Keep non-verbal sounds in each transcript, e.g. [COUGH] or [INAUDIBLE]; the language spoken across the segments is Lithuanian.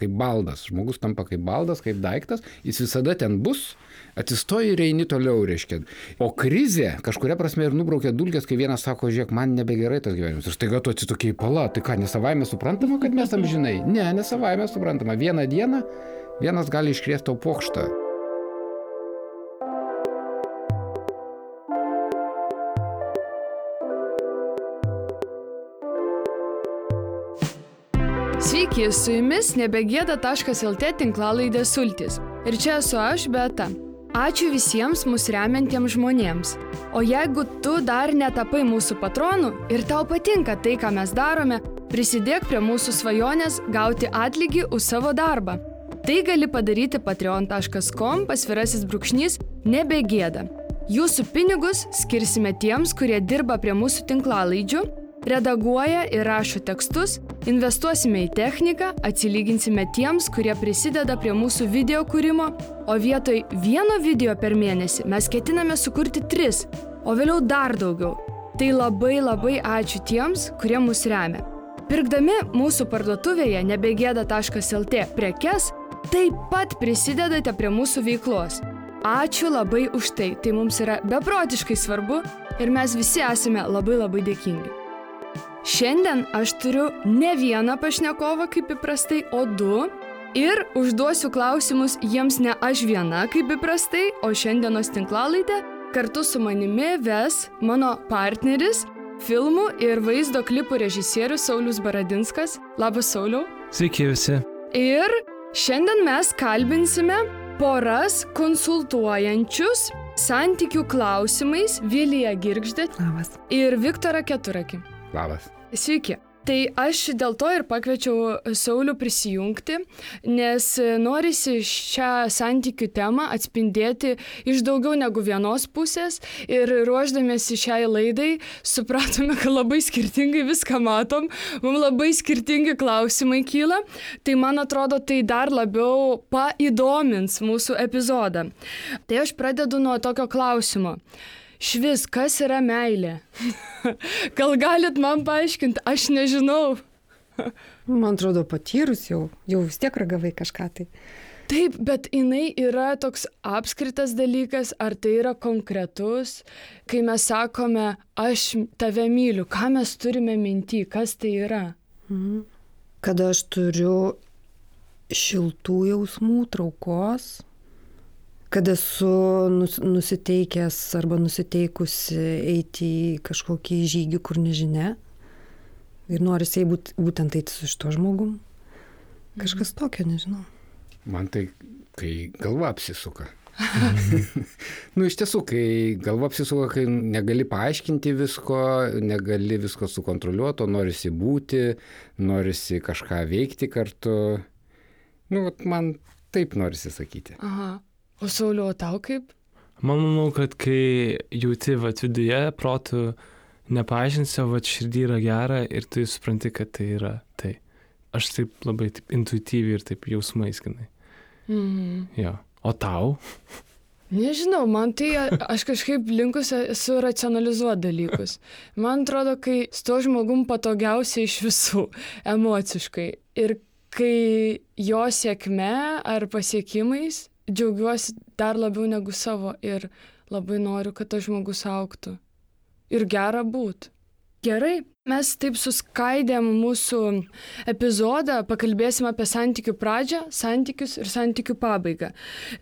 kaip baldas. Žmogus tampa kaip baldas, kaip daiktas, jis visada ten bus, atsistoji ir eini toliau, reiškia. O krizė kažkuria prasme ir nubraukia dulkės, kai vienas sako, žiūrėk, man nebegerai tas gyvenimas. Ir staiga tu atsitokiai pala, tai ką, nesavaime suprantama, kad mes tam žinai? Ne, nesavaime suprantama. Vieną dieną vienas gali iškrėsti tau pokštą. Sveiki, su jumis nebegėda.lt tinklalaidė Sultis. Ir čia esu aš, Beta. Ačiū visiems mūsų remiantiems žmonėms. O jeigu tu dar netapai mūsų patronu ir tau patinka tai, ką mes darome, prisidėk prie mūsų svajonės gauti atlygį už savo darbą. Tai gali padaryti patreon.com pasvirasis brūkšnys nebegėda. Jūsų pinigus skirsime tiems, kurie dirba prie mūsų tinklalaidžių redaguoja ir rašo tekstus, investuosime į techniką, atsilyginsime tiems, kurie prisideda prie mūsų video kūrimo, o vietoj vieno video per mėnesį mes ketiname sukurti tris, o vėliau dar daugiau. Tai labai labai ačiū tiems, kurie mus remia. Pirkdami mūsų parduotuvėje nebegėda.lt prekes, taip pat prisidedate prie mūsų veiklos. Ačiū labai už tai, tai mums yra beprotiškai svarbu ir mes visi esame labai labai dėkingi. Šiandien aš turiu ne vieną pašnekovą kaip įprastai, o du. Ir užduosiu klausimus jiems ne aš viena kaip įprastai, o šiandienos tinklalaidė kartu su manimi ves mano partneris, filmų ir vaizdo klipų režisierius Saulis Baradinskas. Labas, Sauliau. Sveiki visi. Ir šiandien mes kalbinsime poras konsultuojančius santykių klausimais Vilija Girgždė ir Viktorą Keturakį. Labas. Sveiki. Tai aš dėl to ir pakviečiau Saulių prisijungti, nes norisi šią santykių temą atspindėti iš daugiau negu vienos pusės ir ruoždamėsi šiai laidai supratome, kad labai skirtingai viską matom, mums labai skirtingi klausimai kyla, tai man atrodo tai dar labiau paįdomins mūsų epizodą. Tai aš pradedu nuo tokio klausimo. Švis, kas yra meilė? [LAUGHS] Gal galit man paaiškinti, aš nežinau. Man atrodo, patyrus jau, jau vis tiek ragavai kažką tai. Taip, bet jinai yra toks apskritas dalykas, ar tai yra konkretus, kai mes sakome, aš tave myliu, ką mes turime minti, kas tai yra? Mhm. Kada aš turiu šiltų jausmų, traukos, kad esu nusiteikęs arba nusiteikusi eiti į kažkokį žygį, kur nežinia. Ir norisi būt, būtent eiti su šito žmogum. Kažkas tokio, nežinau. Man tai, kai galva apsisuka. [LAUGHS] nu, iš tiesų, kai galva apsisuka, kai negali paaiškinti visko, negali visko sukontroliuoti, norisi būti, norisi kažką veikti kartu. Nu, man taip norisi sakyti. Aha. O Sauliu, o tau kaip? Man manau, kad kai jauti vat viduje, protų nepaaiškinsi, o vat širdį yra gera ir tu supranti, kad tai yra tai. Aš taip labai taip intuityviai ir taip jausmais, kinai. Mhm. Jo. O tau? Nežinau, man tai aš kažkaip linkusi esu racionalizuoti dalykus. Man atrodo, kai su to žmogum patogiausia iš visų emociškai. Ir kai jo sėkme ar pasiekimais džiaugiuosi dar labiau negu savo ir labai noriu, kad tas žmogus auktų. Ir gera būt. Gerai, mes taip suskaidėm mūsų epizodą, pakalbėsim apie santykių pradžią, santykius ir santykių pabaigą.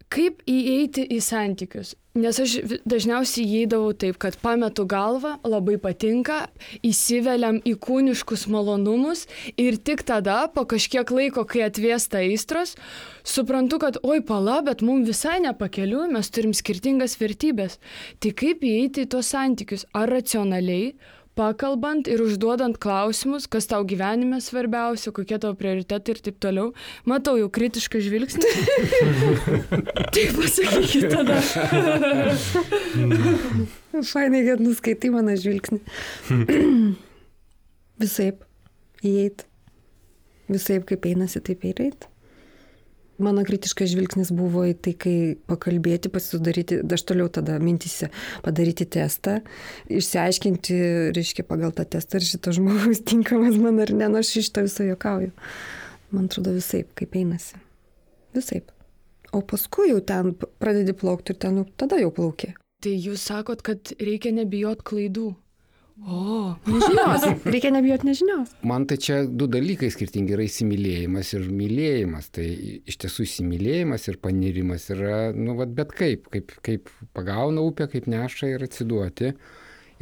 Kaip įeiti į santykius? Nes aš dažniausiai įeidavau taip, kad pametu galvą, labai patinka, įsiveliam į kūniškus malonumus ir tik tada, po kažkiek laiko, kai atvėsta aistros, suprantu, kad oi pala, bet mums visai nepakeliu, mes turim skirtingas vertybės. Tai kaip įeiti į tuos santykius? Ar racionaliai? Pakalbant ir užduodant klausimus, kas tau gyvenime svarbiausia, kokie tavo prioritetai ir taip toliau. Matau jau kritišką žvilgsnį. [LAUGHS] taip pasakykit tada. Fainai, kad nuskaitai mano žvilgsnį. [LAUGHS] Visaip įeit. Visaip kaip einasi, taip ir eit. Mano kritiškas žvilgsnis buvo į tai, kai pakalbėti, pasidaryti, aš toliau tada mintise padaryti testą, išsiaiškinti, reiškia, pagal tą testą, ar šitas žmogus [LAUGHS] tinkamas man ar ne, nors iš to viso jokauju. Man atrodo visaip, kaip einasi. Visaip. O paskui jau ten pradedi plaukti ir ten jau tada jau plauki. Tai jūs sakot, kad reikia nebijot klaidų. O, Nežinios. Reikia nebijoti nežinios. Man tai čia du dalykai skirtingi yra įsimylėjimas ir mylėjimas. Tai iš tiesų įsimylėjimas ir panirimas yra, nu, vat, bet kaip, kaip, kaip pagauna upę, kaip neša ir atsiduoti.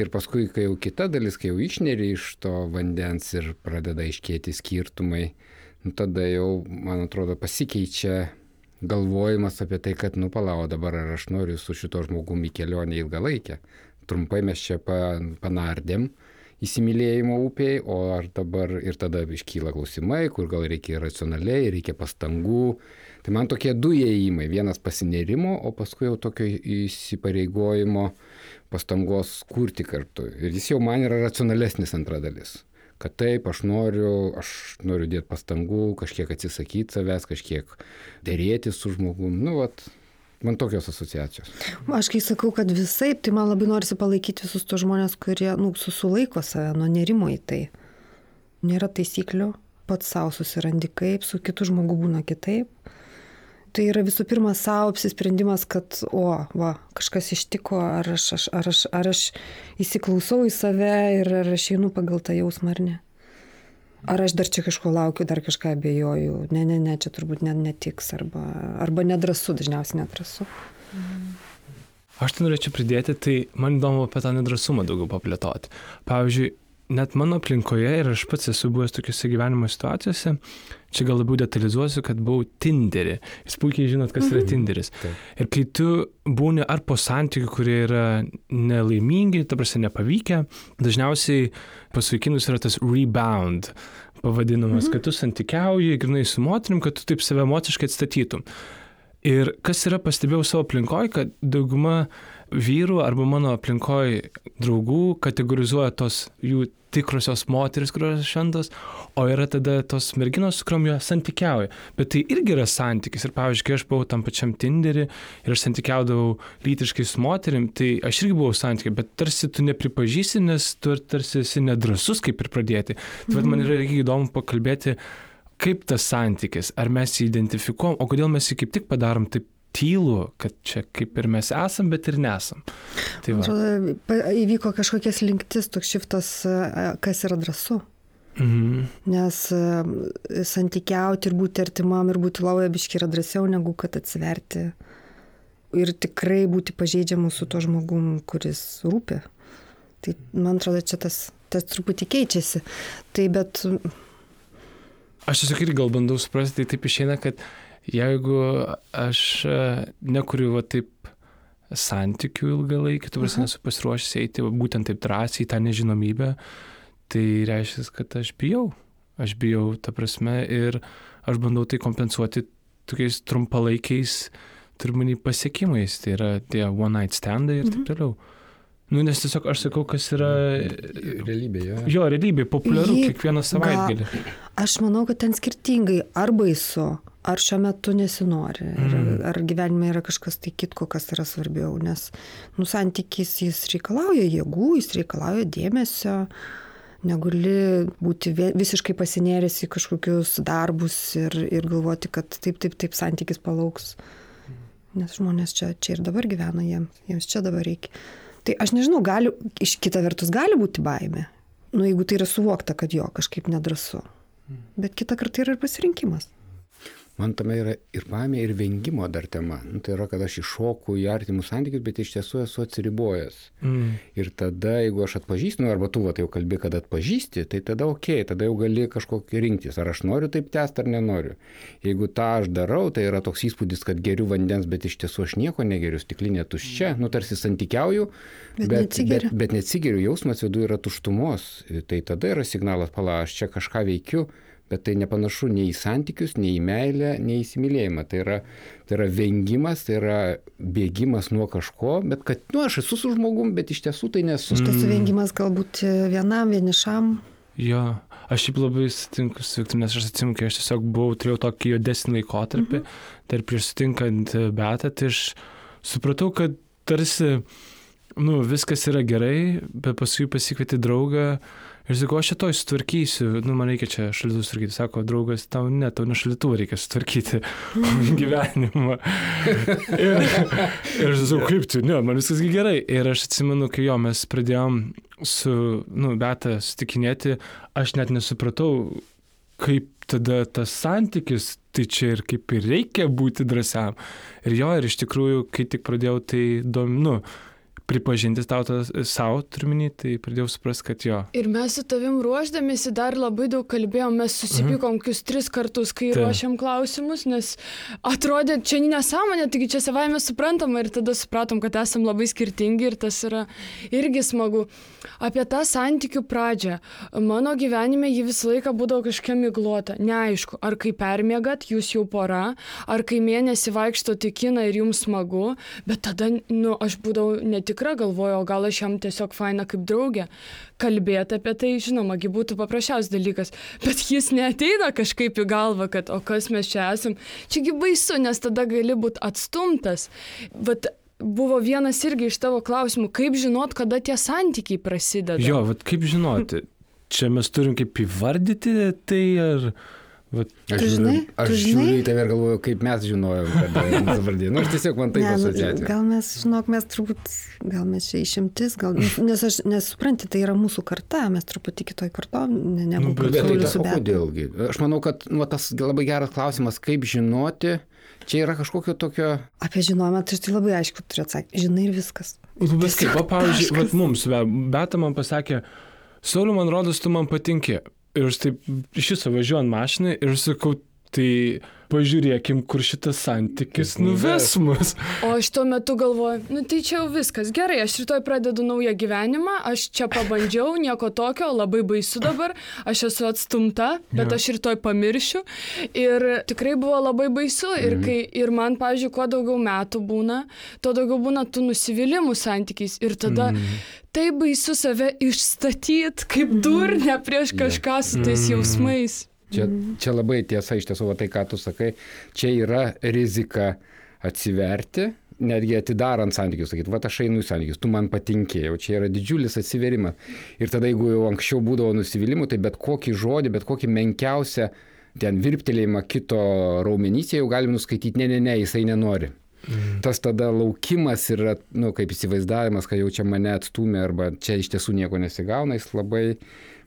Ir paskui, kai jau kita dalis, kai jau išneri iš to vandens ir pradeda iškėti skirtumai, nu, tada jau, man atrodo, pasikeičia galvojimas apie tai, kad, nu, palau, dabar ar aš noriu su šito žmogumi į kelionę ilgalaikę. Trumpai mes čia pa, panardėm įsimylėjimo upėje, o ar dabar ir tada iškyla klausimai, kur gal reikia racionaliai, reikia pastangų. Tai man tokie du įėjimai. Vienas pasinerimo, o paskui jau tokio įsipareigojimo pastangos kurti kartu. Ir jis jau man yra racionalesnis antra dalis kad taip, aš noriu, aš noriu dėti pastangų, kažkiek atsisakyti savęs, kažkiek dėrėti su žmogum. Nu, vat, man tokios asociacijos. Aš kai sakau, kad visai, tai man labai norisi palaikyti visus tos žmonės, kurie, nu, susilaiko save nuo nerimo į tai. Nėra taisyklių, pats savo susirandi kaip, su kitu žmogu būna kitaip. Tai yra visų pirma savo apsisprendimas, kad, o, va, kažkas ištiko, ar aš, aš, ar, aš, ar aš įsiklausau į save ir ar aš einu pagal tą jausmą ar ne. Ar aš dar čia kažko laukiu, dar kažką abejoju. Ne, ne, ne, čia turbūt net netiks arba, arba nedrasu, dažniausiai nedrasu. Aš tai norėčiau pridėti, tai man įdomu apie tą nedrasumą daugiau paplėtoti. Pavyzdžiui, net mano aplinkoje ir aš pats esu buvęs tokiuose gyvenimo situacijose, čia gal labiau detalizuosiu, kad buvau Tinderį. Jūs puikiai žinot, kas yra Tinderis. Taip. Ir kai tu būni ar po santykių, kurie yra nelaimingi, ta prasme nepavykę, dažniausiai pas vaikinus yra tas rebound pavadinamas, kad tu santykiauji, grinai su moterim, kad tu taip save emociškai atstatytum. Ir kas yra pastebėjau savo aplinkoje, kad dauguma vyrų arba mano aplinkoje draugų kategorizuoja tos jų tikrosios moteris, kurios šventos, o yra tada tos merginos, su kuriuom jie santykiauja. Bet tai irgi yra santykis. Ir pavyzdžiui, kai aš buvau tam pačiam Tinderį ir aš santykiaudavau lytiškai su moterim, tai aš irgi buvau santykiai, bet tarsi tu nepripažįsi, nes tu tarsi esi nedrasus kaip ir pradėti. Tai mhm. man yra irgi įdomu pakalbėti, kaip tas santykis, ar mes jį identifikuom, o kodėl mes jį kaip tik padarom taip tylų, kad čia kaip ir mes esam, bet ir nesam. Tai. Atrodo, įvyko kažkokias linktis, toks šiftas, kas yra drąsu. Mhm. Nes santykiauti ir būti artimam ir būti lauja biški yra drąsiau negu kad atsiverti ir tikrai būti pažeidžiamu su to žmogum, kuris rūpi. Tai man atrodo, čia tas, tas truputį keičiasi. Tai bet Aš tiesiog irgi gal bandau suprasti, tai taip išeina, kad jeigu aš e, nekuriu va taip santykių ilgalaikį, tu prasme esu pasiruošęs eiti būtent taip drąsiai į tą nežinomybę, tai reiškia, kad aš bijau. Aš bijau, ta prasme, ir aš bandau tai kompensuoti tokiais trumpalaikiais, turbūt pasiekimais, tai yra tie one night standai ir taip toliau. Nu, nes tiesiog aš sakau, kas yra Realybė, jo. jo realybė, populiaru Jį- kiekvieną savaitgalį. aš manau, kad ten skirtingai. Ar baisu, ar šiuo metu nesinori, ar, Mhm. ar gyvenime yra kažkas tai kitko, kas yra svarbiau. Nes nu, santykis jis reikalauja jėgų, jis reikalauja dėmesio. Negali būti visiškai pasinėręs į kažkokius darbus ir, ir galvoti, kad taip, taip, taip santykis palauks. Nes žmonės čia, čia ir dabar gyvena, jiems, jiems čia dabar reikia. Tai aš nežinau, gali, iš kita vertus gali būti baime. Nu, jeigu tai yra suvokta, kad jo kažkaip nedrasu. Bet kitą kartą yra ir pasirinkimas. Man tame yra ir baimė, ir vengimo dar tema. Nu, tai yra, kad aš iššoku į artimus santykius, bet iš tiesų esu atsiribojęs. Mm. Ir tada, jeigu aš atpažįstu, nu, arba tu va, tai jau kalbė, kad atpažįsti, tai tada ok, tada jau gali kažkokį rinktis, ar aš noriu taip tęsti ar nenoriu. Jeigu tą aš darau, tai yra toks įspūdis, kad geriu vandens, bet iš tiesų aš nieko negeriu, stiklinė tuščia, nu tarsi santykiauju, Bet bet, neatsigeri. bet, bet neatsigeriu, jausmas viduje yra tuštumos. Tai tada yra signalas, pala, aš čia kažką veikiu. Bet tai nepanašu nei į santykius, nei į meilę, nei į įsimylėjimą. Tai yra, tai yra vengimas, tai yra bėgimas nuo kažko, bet kad, nu, aš esu su žmogum, bet iš tiesų tai nesu. Šitas suvengimas galbūt vienam, vienišam. Jo, aš šiaip labai sutinku su Viktoru, nes aš atsimenu, kai aš tiesiog buvau, turėjau tokį juodesnį laikotarpį, mhm. dar prieš sutinkant Betą, tai aš supratau, kad tarsi, nu, viskas yra gerai, bet paskui pasikvieti draugą Ir sakau, aš šitoj sutvarkysiu, nu, man reikia čia šalitus sutvarkyti. Sako, draugas, tau ne, tau ne šalituvą reikia sutvarkyti [LAUGHS] gyvenimą. ir, ir aš sakau, kaip tu, ne, man viskas gerai. Ir aš atsimenu, kai jo mes pradėjom su, nu, beta sutikinėti, aš net nesupratau, kaip tada tas santykis, tai čia ir kaip ir reikia būti drąsiam. Ir jo, ir iš tikrųjų, kai tik pradėjau tai dominu, pripažinti tau tą savo turminį, tai pradėjau suprasti, kad jo. Ir mes su tavim ruoždamėsi dar labai daug kalbėjom, mes susipykom kokius tris kartus, kai Taip. ruošiam klausimus, nes atrodė, čia nesąmonė, taigi čia savaime suprantama ir tada supratom, kad esam labai skirtingi ir tas yra irgi smagu. Apie tą santykių pradžią. Mano gyvenime ji visą laiką būdavo kažkokia miglota. Neaišku, ar kai permiegat, jūs jau pora, ar kai mėnesį vaikštot į kiną ir jums smagu, bet tada, nu, aš būdavau netikra, galvojau, o gal aš jam tiesiog faina kaip draugė. Kalbėti apie tai, žinoma, gi būtų paprasčiausias dalykas, bet jis neteina kažkaip į galvą, kad o kas mes čia esam. Čiagi baisu, nes tada gali būti atstumtas. Vat buvo vienas irgi iš tavo klausimų, kaip žinot, kada tie santykiai prasideda. Jo, vat kaip žinoti, [LAUGHS] čia mes turim kaip įvardyti tai ar... Vat, Aš, Tu žinai? aš Tu žinai? žiūriu į tave ir galvoju, kaip mes žinojom, kad [LAUGHS] mūsų vardė. Nu, aš tiesiog man taip Ne, nu, asociacija. gal mes, žinok, mes turbūt, gal mes čia išimtis, gal, nes, [LAUGHS] aš nesupranti, tai yra mūsų karta, mes truputį kitoj karto, ne, negu Nu, bet tai Beata. kodėlgi? Aš manau, kad nu, tas labai geras klausimas, kaip žinoti, čia yra kažkokio tokio... Apie žinomą, tai aš tai labai aišku turiu atsakyti, žinai ir viskas. Nu, bet kaip, o pavyzdžiui, mums, be- Beta man pasakė, Sauliu, man rodos, tu man patinki. Ir aš taip iš viso važiuoju ant mašinai ir sakau, tai pažiūrėkim, kur šitas santykis nuves mus. O aš tuo metu galvoju, nu tai čia jau viskas. Gerai, aš rytoj pradedu naują gyvenimą, aš čia pabandžiau, [LAUGHS] nieko tokio, labai baisu dabar, aš esu atstumta, bet Jo. aš rytoj pamiršiu. Ir tikrai buvo labai baisu. Ir, kai, ir man, pavyzdžiui, kuo daugiau metų būna, tuo daugiau būna tų nusivylimų santykiais. Ir tada tai baisu save išstatyti kaip durnę prieš kažką su tais jausmais. Čia, čia labai tiesa, iš tiesų, va, tai ką tu sakai, čia yra rizika atsiverti, netgi atidarant santykius, sakyti, va aš einu į santykius, tu man patinkėjau, čia yra didžiulis atsiverimas. Ir tada, jeigu jau anksčiau būdavo nusivylimų, tai bet kokį žodį, bet kokį menkiausią ten virptelėjimą kito raumenyse jau galim nuskaityti, ne, ne, ne, jisai nenori. Mm. Tas tada laukimas yra, na, nu, kaip įsivaizdavimas, kad jau čia mane atstumė arba čia iš tiesų nieko nesigauna, jis labai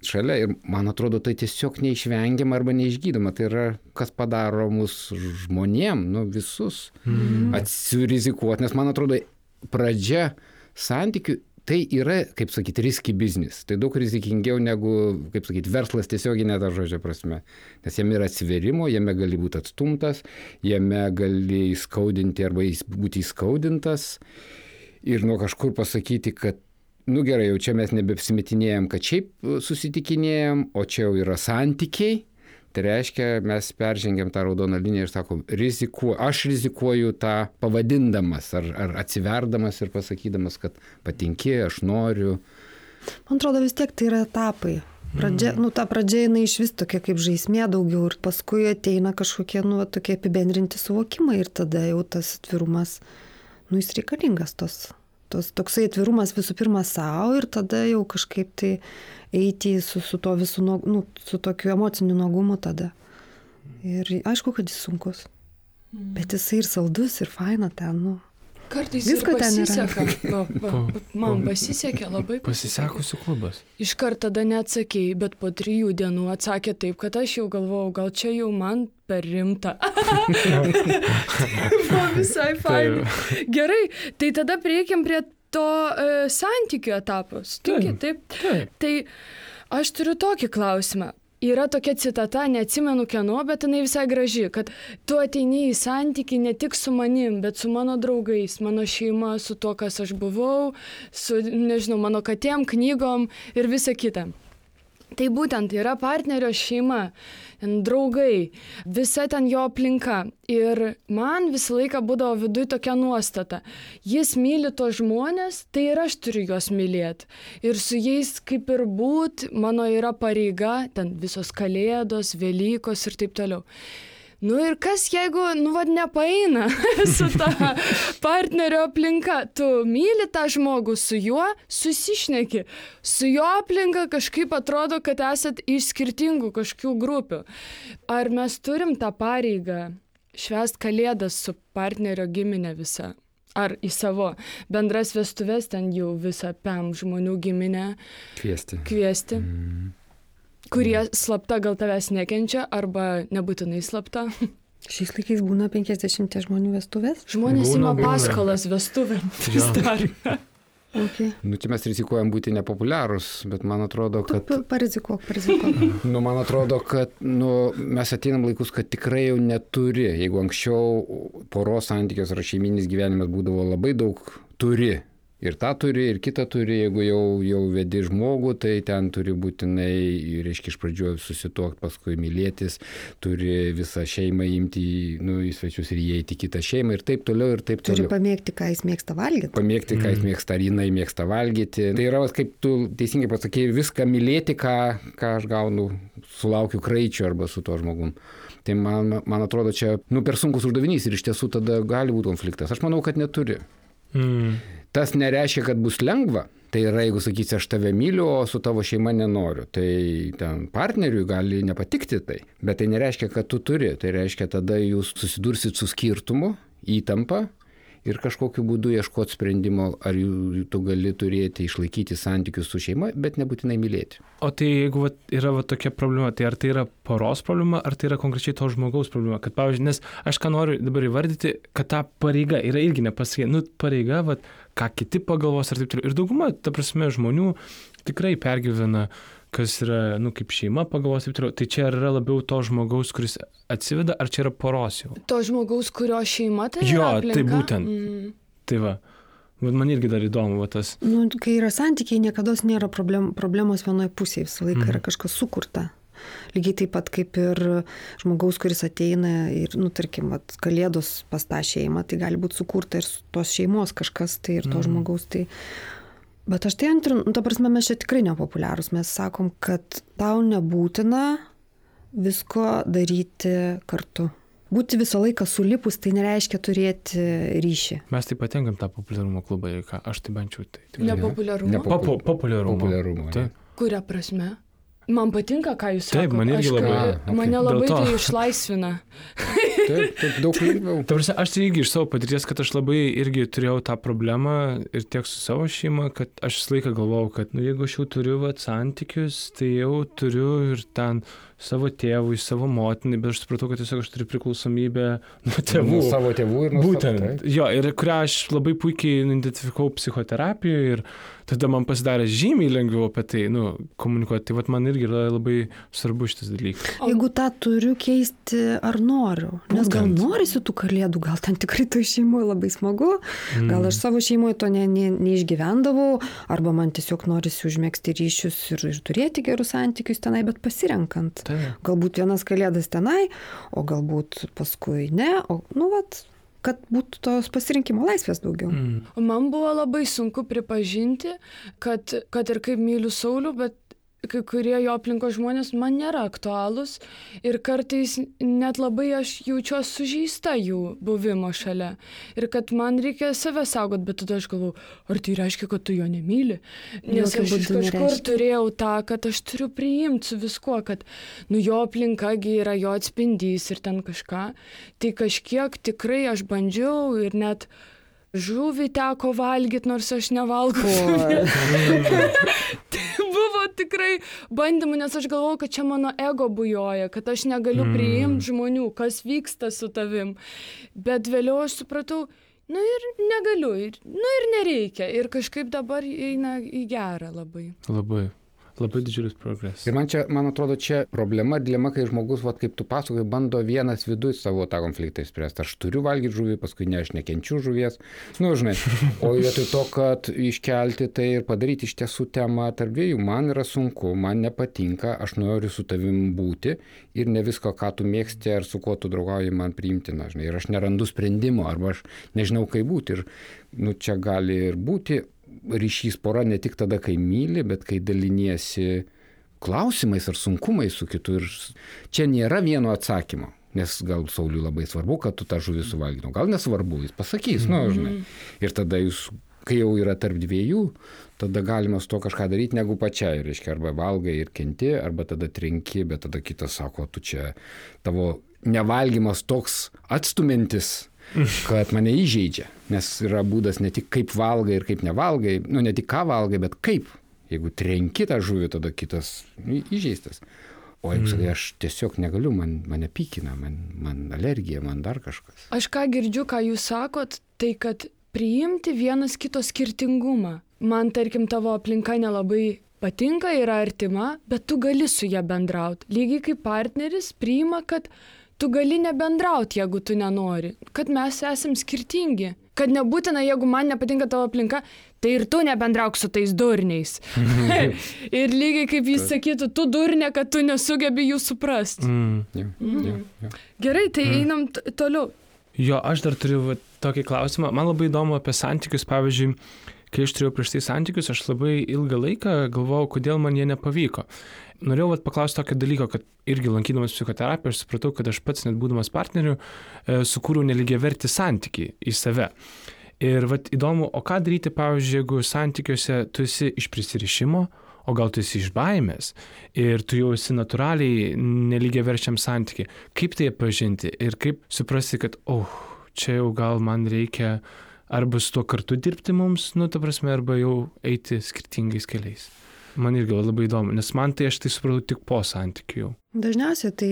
šalia ir man atrodo tai tiesiog neišvengiama arba neišgydoma. Tai yra, kas padaro mus žmonėm, nu visus mm. atsirizikuoti, nes man atrodo pradžia santykių tai yra, kaip sakyti, riski biznis. Tai daug rizikingiau negu, kaip sakyti, verslas tiesioginė ta žodžio prasme. Nes jame yra atsiverimo, jame gali būti atstumtas, jame gali įskaudinti arba būti įskaudintas ir nuo kažkur pasakyti, kad, nu gerai, jau čia mes nebeapsimetinėjom, kad šiaip e, susitikinėjom, o čia jau yra santykiai. Tai reiškia, mes peržengėm tą raudoną liniją ir sakom, rizikuoju, aš rizikuoju tą pavadindamas ar, ar atsiverdamas ir pasakydamas, kad patinki, aš noriu. Man atrodo, vis tiek tai yra etapai. Pradžia, nu, ta pradžia jinai iš vis tokia kaip žaismė daugiau ir paskui ateina kažkokie, nu, tokie apibendrinti suvokimai ir tada jau tas atvirumas, nu, jis reikalingas tos. Tos toksai atvirumas visų pirma savo ir tada jau kažkaip tai eiti su, su to visų, nu, su tokiu emociniu nuogumu tada. Ir aišku, kad jis sunkus. Bet jisai ir saldus, ir faina ten, nu. Kartais yra. pasiseka. Va, va, va, man pasisekė labai. Pasisekusių klubas. Iškart tada neatsakėjai, bet po trijų dienų atsakė taip, kad aš jau galvojau, gal čia jau man per rimta. [LAUGHS] Buvo visai fainai. Gerai, tai tada prieikim prie to e, santykių etapo. Sutikit, taip? Taip. Tai aš turiu tokį klausimą. Yra tokia citata, neatsimenu kieno, bet jinai visai graži, kad tu ateini į santyki ne tik su manim, bet su mano draugais, mano šeima, su tuo, kas aš buvau, su, nežinau, mano katėm, knygom ir visa kita. Tai būtent yra partnerio šeima, draugai, visa ten jo aplinka. Ir man visą laiką būdavo viduje tokia nuostata. Jis myli tos žmonės, tai ir aš turiu juos mylėti. Ir su jais kaip ir būt, mano yra pareiga, ten visos kalėdos, Velykos ir taip toliau. Nu ir kas, jeigu, nu vad, nepaeina [LAUGHS] su ta partnerio aplinka, tu myli tą žmogų, su juo susišneki, su jo aplinka kažkaip atrodo, kad esat iš skirtingų kažkokių grupių. Ar mes turim tą pareigą švest kalėdas su partnerio giminė visa? Ar į savo bendras vestuves ten jau visą PEM žmonių giminę Kviesti. kviesti? Mm kurie slapta gal tavęs nekenčia arba nebūtinai slapta. Šiais laikais būna 50 žmonių vestuvės. Žmonės Būna, ima būna. paskolas vestuvėm. Okay. Nu, čia mes rizikuojam būti nepopuliarūs, bet man atrodo, kad... Pa- Parizikuok, parizikuok. [LAUGHS] Nu, man atrodo, kad nu, mes ateinam laikus, kad tikrai jau neturi. Jeigu anksčiau poros santykios ar šeiminis gyvenimas būdavo labai daug turi. Ir tą turi, ir kitą turi, jeigu jau, jau vedi žmogų, tai ten turi būtinai, reiškia, iš pradžių susituokti, paskui mylėtis, turi visą šeimą imti nu, į svečius ir įeiti į kitą šeimą ir taip toliau, ir taip Turi toliau. pamėgti, ką jis mėgsta valgyti. Pamėgti, ką jis mėgsta, ar jinai mėgsta valgyti. Tai yra, kaip tu teisingai pasakėjai, viską mylėti, ką, ką aš gaunu, sulaukiu kraičio arba su tuo žmogum. Tai man, man atrodo, čia nu, per sunkus uždavinys ir iš tiesų tada gali būti konfliktas. Aš manau, kad neturi. Mm. Tas nereiškia, kad bus lengva. Tai yra, jeigu sakysi, aš tave myliu, o su tavo šeima nenoriu. Tai ten partneriui gali nepatikti tai. Bet tai nereiškia, kad tu turi. Tai reiškia, tada jūs susidursit su skirtumu, įtampa ir kažkokiu būdu ieškoti sprendimo, ar jų, tu gali turėti, išlaikyti santykius su šeima, bet nebūtinai mylėti. O tai jeigu vat, yra vat, tokia problema, tai ar tai yra poros problema, ar tai yra konkrečiai to žmogaus problema? Kad, pavyzdžiui, nes aš ką noriu dabar įvardyti, kad ta pareiga yra irgi nepasakė, nu, pareiga, vat, ką kiti pagalvos ir taip toliau. Ir dauguma, ta prasme, žmonių tikrai pergyvena, kas yra, nu, kaip šeima pagalvos ir taip toliau. Tai čia yra labiau to žmogaus, kuris atsiveda, ar čia yra poros jau? To žmogaus, kurio šeima tai Jo, yra. tai aplinka? būtent. Mm. Tai va. Bet man irgi dar įdomu, va tas. Nu, kai yra santykiai, niekada nėra problem, problemos vienoje pusėje, visą laiką Mhm. yra kažkas sukurta. Lygiai taip pat kaip ir žmogaus, kuris ateina ir, nu, tarkim, vat, kalėdos pas tą šeimą, tai gali būti sukurta ir tos šeimos kažkas, tai ir to Mhm. žmogaus. Tai... Bet aš tai antrinu, nu, ta prasme, mes čia tikrai nepopuliarūs. Mes sakom, kad tau nebūtina visko daryti kartu. Būti visą laiką sulipus, tai nereiškia turėti ryšį. Mes taip patenkam tą populiarumo klubą, ką aš tai bent jau tai. tai Nepopuliarumo. Nepo- Popu, populiarumo. Populiarumo, Taip. Kuria prasme? Man patinka, ką jūs sakote. Taip, man irgi labai. A, okay. Mane labai to. tai išlaisvina. [LAUGHS] Taip, taip daug lengviau. Ta prasme, aš tai irgi iš savo patirties, kad aš labai irgi turėjau tą problemą ir tiek su savo šeima, kad aš visą laiką galvojau, kad nu, jeigu aš jau turiu vat, santykius, tai jau turiu ir ten savo tėvui, savo motinai, bet aš supratau, kad tiesiog aš turiu priklausomybę nuo tėvų. Nuo savo tėvų ir nuo Būtent. Savo, taip. jo, ir kurią aš labai puikiai identifikavau psichoterapijoje ir tada man pasidarė žymiai lengviau apie tai nu, komunikuoti. Tai vat man irgi yra labai svarbu šitas dalykas. Jeigu tą turiu keisti, ar noriu. Nes gal Būtent. norisi tų kalėdų, gal ten tikrai to šeimoje labai smagu, gal aš savo šeimoje to ne, ne, neišgyvendavau, arba man tiesiog norisi užmėgsti ryšius ir, ir turėti gerus santykius tenai, bet pasirenkant. Taip. Galbūt vienas kalėdas tenai, o galbūt paskui ne, o, nu, vat, kad būtų tos pasirinkimo laisvės daugiau. Mm. Man buvo labai sunku pripažinti, kad, kad ir kaip myliu Saulių, bet kai kurie jo aplinkos žmonės man nėra aktualūs ir kartais net labai aš jaučiuosi sužeista jų buvimo šalia. Ir kad man reikia save saugot, bet tada aš galvoju, ar tai reiškia, kad tu jo nemyli? Nes Jokiu aš iš kažkur turėjau tą, kad aš turiu priimti su viskuo, kad nu jo aplinkagi yra jo atspindys ir ten kažką. Tai kažkiek tikrai aš bandžiau ir net žuvį teko valgyti, nors aš nevalgau. [LAUGHS] [LAUGHS] tikrai bandymų, nes aš galvojau, kad čia mano ego bujoja, kad aš negaliu Mm. priimti žmonių, kas vyksta su tavim. Bet vėliau aš supratau, nu ir negaliu, ir, nu ir nereikia. Ir kažkaip dabar eina į gerą labai. Labai. Labai didžiulis progresas. Ir man čia, man atrodo, čia problema, dilema, kai žmogus, vat, kaip tu pasakoji, bando vienas viduje savo tą konfliktą išspręsti. Aš turiu valgyti žuvį, paskui ne, aš nekenčiu žuvies. Nu, žinai. O vietoj to, kad iškelti tai ir padaryti iš tiesų temą tarp dviejų, man yra sunku, man nepatinka, aš noriu su tavim būti ir ne visko, ką tu mėgsti ar su kuo tu draugauji, man priimtina. Žinai. Ir aš nerandu sprendimo arba aš nežinau, kaip būti. Ir nu, čia gali ir būti ryšys pora ne tik tada, kai myli, bet kai daliniesi klausimais ar sunkumais su kitu. Ir čia nėra vieno atsakymo. Nes gal Sauliui labai svarbu, kad tu tą žuvį suvalgytum. Gal nesvarbu, jis pasakys, nu, žinai. Ir tada jūs, kai jau yra tarp dviejų, tada galima su to kažką daryti negu pačiai, reiškia, arba valgai ir kenti, arba tada trinki, bet tada kitas sako, tu čia tavo nevalgymas toks atstumintis, kad mane įžeidžia. Nes yra būdas ne tik kaip valgai ir kaip nevalgai, nu ne tik ką valgai, bet kaip. Jeigu trenki tą žuvį, tada kitas nu, įžeistas. O jeigu sakai, aš tiesiog negaliu, man, mane pykina, man, man alergija, man dar kažkas. Aš ką girdžiu, ką jūs sakot, tai kad priimti vienas kito skirtingumą. Man, tarkim, tavo aplinka nelabai patinka, yra artima, bet tu gali su ją bendrauti. Lygiai kaip partneris priima, kad tu gali nebendrauti, jeigu tu nenori. Kad mes esam skirtingi. Kad nebūtina, jeigu man nepatinka tavo aplinka, tai ir tu nebendrauk su tais durniais. [LAUGHS] ir lygiai kaip jis sakytų, tu durnė, kad tu nesugebi jų suprasti. Mm. Jo, jo, jo. Gerai, tai einam t- toliau. Jo, aš dar turiu va, tokį klausimą. Man labai įdomu apie santykius. Pavyzdžiui, kai aš turėjau prieš tai santykius, aš labai ilgą laiką galvojau, kodėl man jie nepavyko. Norėjau vat, paklausti tokio dalyko, kad irgi lankydamas psichoterapiją, aš supratau, kad aš pats net būdamas partneriu e, sukūriau neligiai verti santyki į save. Ir vat, įdomu, o ką daryti, pavyzdžiui, jeigu santykiuose tu esi iš prisirišimo, o gal tu esi iš baimės ir tu jau esi natūraliai neligiai verčiam santykiai. Kaip tai pažinti ir kaip suprasti, kad, oh, čia jau gal man reikia arba su tuo kartu dirbti mums, nu, ta prasme, arba jau eiti skirtingais keliais. Man irgi labai įdomu, nes man tai aš tai supratau tik po santykių jau. Dažniausiai tai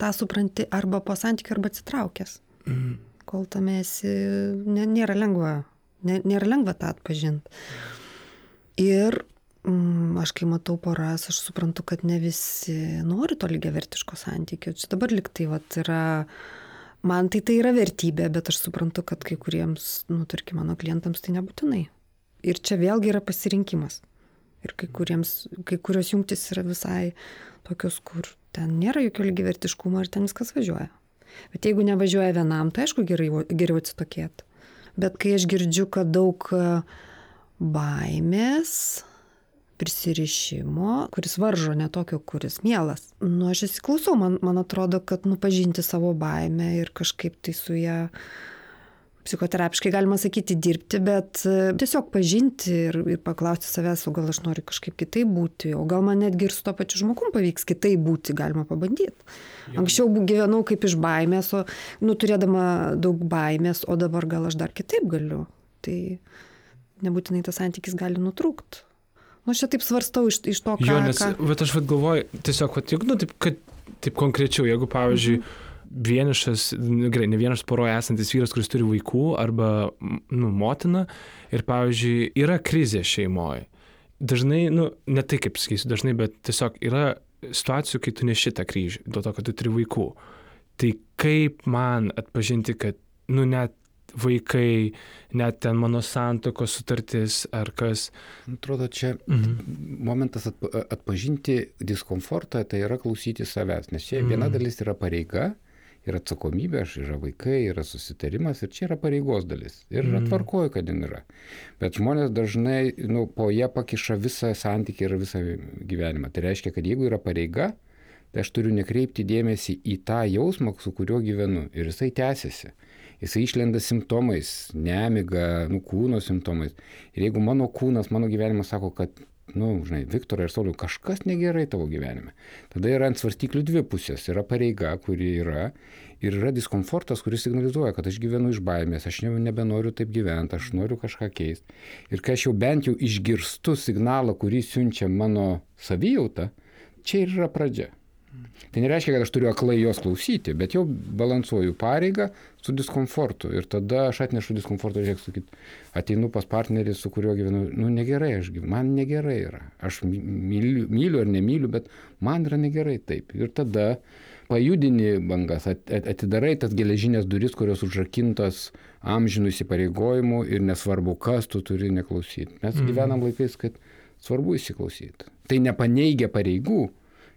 tą supranti arba po santykių, arba atsitraukęs. Mm. Kol tame esi, nė- nėra lengva, nė- nėra lengva tą atpažinti. Ir mm, aš kai matau poras, aš suprantu, kad ne visi nori to lygiavertiško santykio. Čia dabar liktai vat, yra, man tai tai yra vertybė, bet aš suprantu, kad kai kuriems, nu, tarkim, mano klientams tai nebūtinai. Ir čia vėlgi yra pasirinkimas. Ir kai, kuriems, kai kurios jungtis yra visai tokios, kur ten nėra jokio lygiavertiškumo ir ten viskas važiuoja. Bet jeigu nevažiuoja vienam, tai aišku gerai, geriau atsitokėti. Bet kai aš girdžiu, kad daug e, baimės, prisirišimo, kuris varžo, ne tokio, kuris mielas. Nu, aš įsiklausau, man, man atrodo, kad nupažinti savo baimę ir kažkaip tai su ją psichoterapiškai galima sakyti dirbti, bet e, tiesiog pažinti ir, ir paklausti savęs, o gal aš noriu kažkaip kitaip būti, o gal man netgi ir su to pačiu žmogum pavyks kitaip būti, galima pabandyti. Anksčiau gyvenau kaip iš baimės, o, nu, turėdama daug baimės, o dabar gal aš dar kitaip galiu. Tai nebūtinai tas santykis gali nutrūkti. Nu, aš čia taip svarstau iš, iš to, ką... Jo, nes, ką... bet aš vad galvoju, tiesiog, vat, juk, nu, taip, kad, taip konkrečiau, jeigu, pavyzdžiui, vienišas, nu, gerai, ne vienas poroje esantis vyras, kuris turi vaikų arba, nu, motina ir, pavyzdžiui, yra krizė šeimoje. Dažnai, nu, ne tai kaip sakysiu, dažnai, bet tiesiog yra situacijų, kai tu neši tą kryžių, dėl to, kad tu turi vaikų. Tai kaip man atpažinti, kad, nu, net vaikai, net ten mano santokos sutartis ar kas. Atrodo, čia Mhm. momentas atpa- atpažinti diskomfortą, tai yra klausyti savęs, nes čia viena dalis yra pareiga ir atsakomybė, aš yra vaikai, yra susitarimas ir čia yra pareigos dalis. Ir yra tvarkoju, kad jin yra. Bet žmonės dažnai, nu, po jie pakiša visą santykį ir visą gyvenimą. Tai reiškia, kad jeigu yra pareiga, tai aš turiu nekreipti dėmesį į tą jausmą, su kuriuo gyvenu. Ir jisai tęsiasi. Jisai išlenda simptomais, nemiga, nu, kūno simptomais. Ir jeigu mano kūnas, mano gyvenimas sako, kad, nu, žinai, Viktorai ir Sauliu, kažkas negerai tavo gyvenime. Tada yra ant svarstyklių dvi pusės. Yra pareiga, kuri yra, ir yra diskomfortas, kuris signalizuoja, kad aš gyvenu iš baimės, aš ne- nebenoriu taip gyventi, aš noriu kažką keisti. Ir kai aš jau bent jau išgirstu signalą, kurį siunčia mano savijauta, čia ir yra pradžia. Tai nereiškia, kad aš turiu aklai jos klausyti, bet jau balansuoju pareigą su diskomfortu. Ir tada aš atnešu diskomfortą, žiūrėk, sakyt, ateinu pas partnerį, su kuriuo gyvenu, nu negerai, aš man negerai yra. Aš my- myliu, myliu ar nemyliu, bet man yra negerai taip. Ir tada pajudini bangas, at- at- atidarai tas geležinės duris, kurios užrakintos amžinų įsipareigojimų ir nesvarbu, kas tu turi neklausyti. Mes mm. gyvenam laikais, kad svarbu įsiklausyti. Tai nepaneigia pareigų,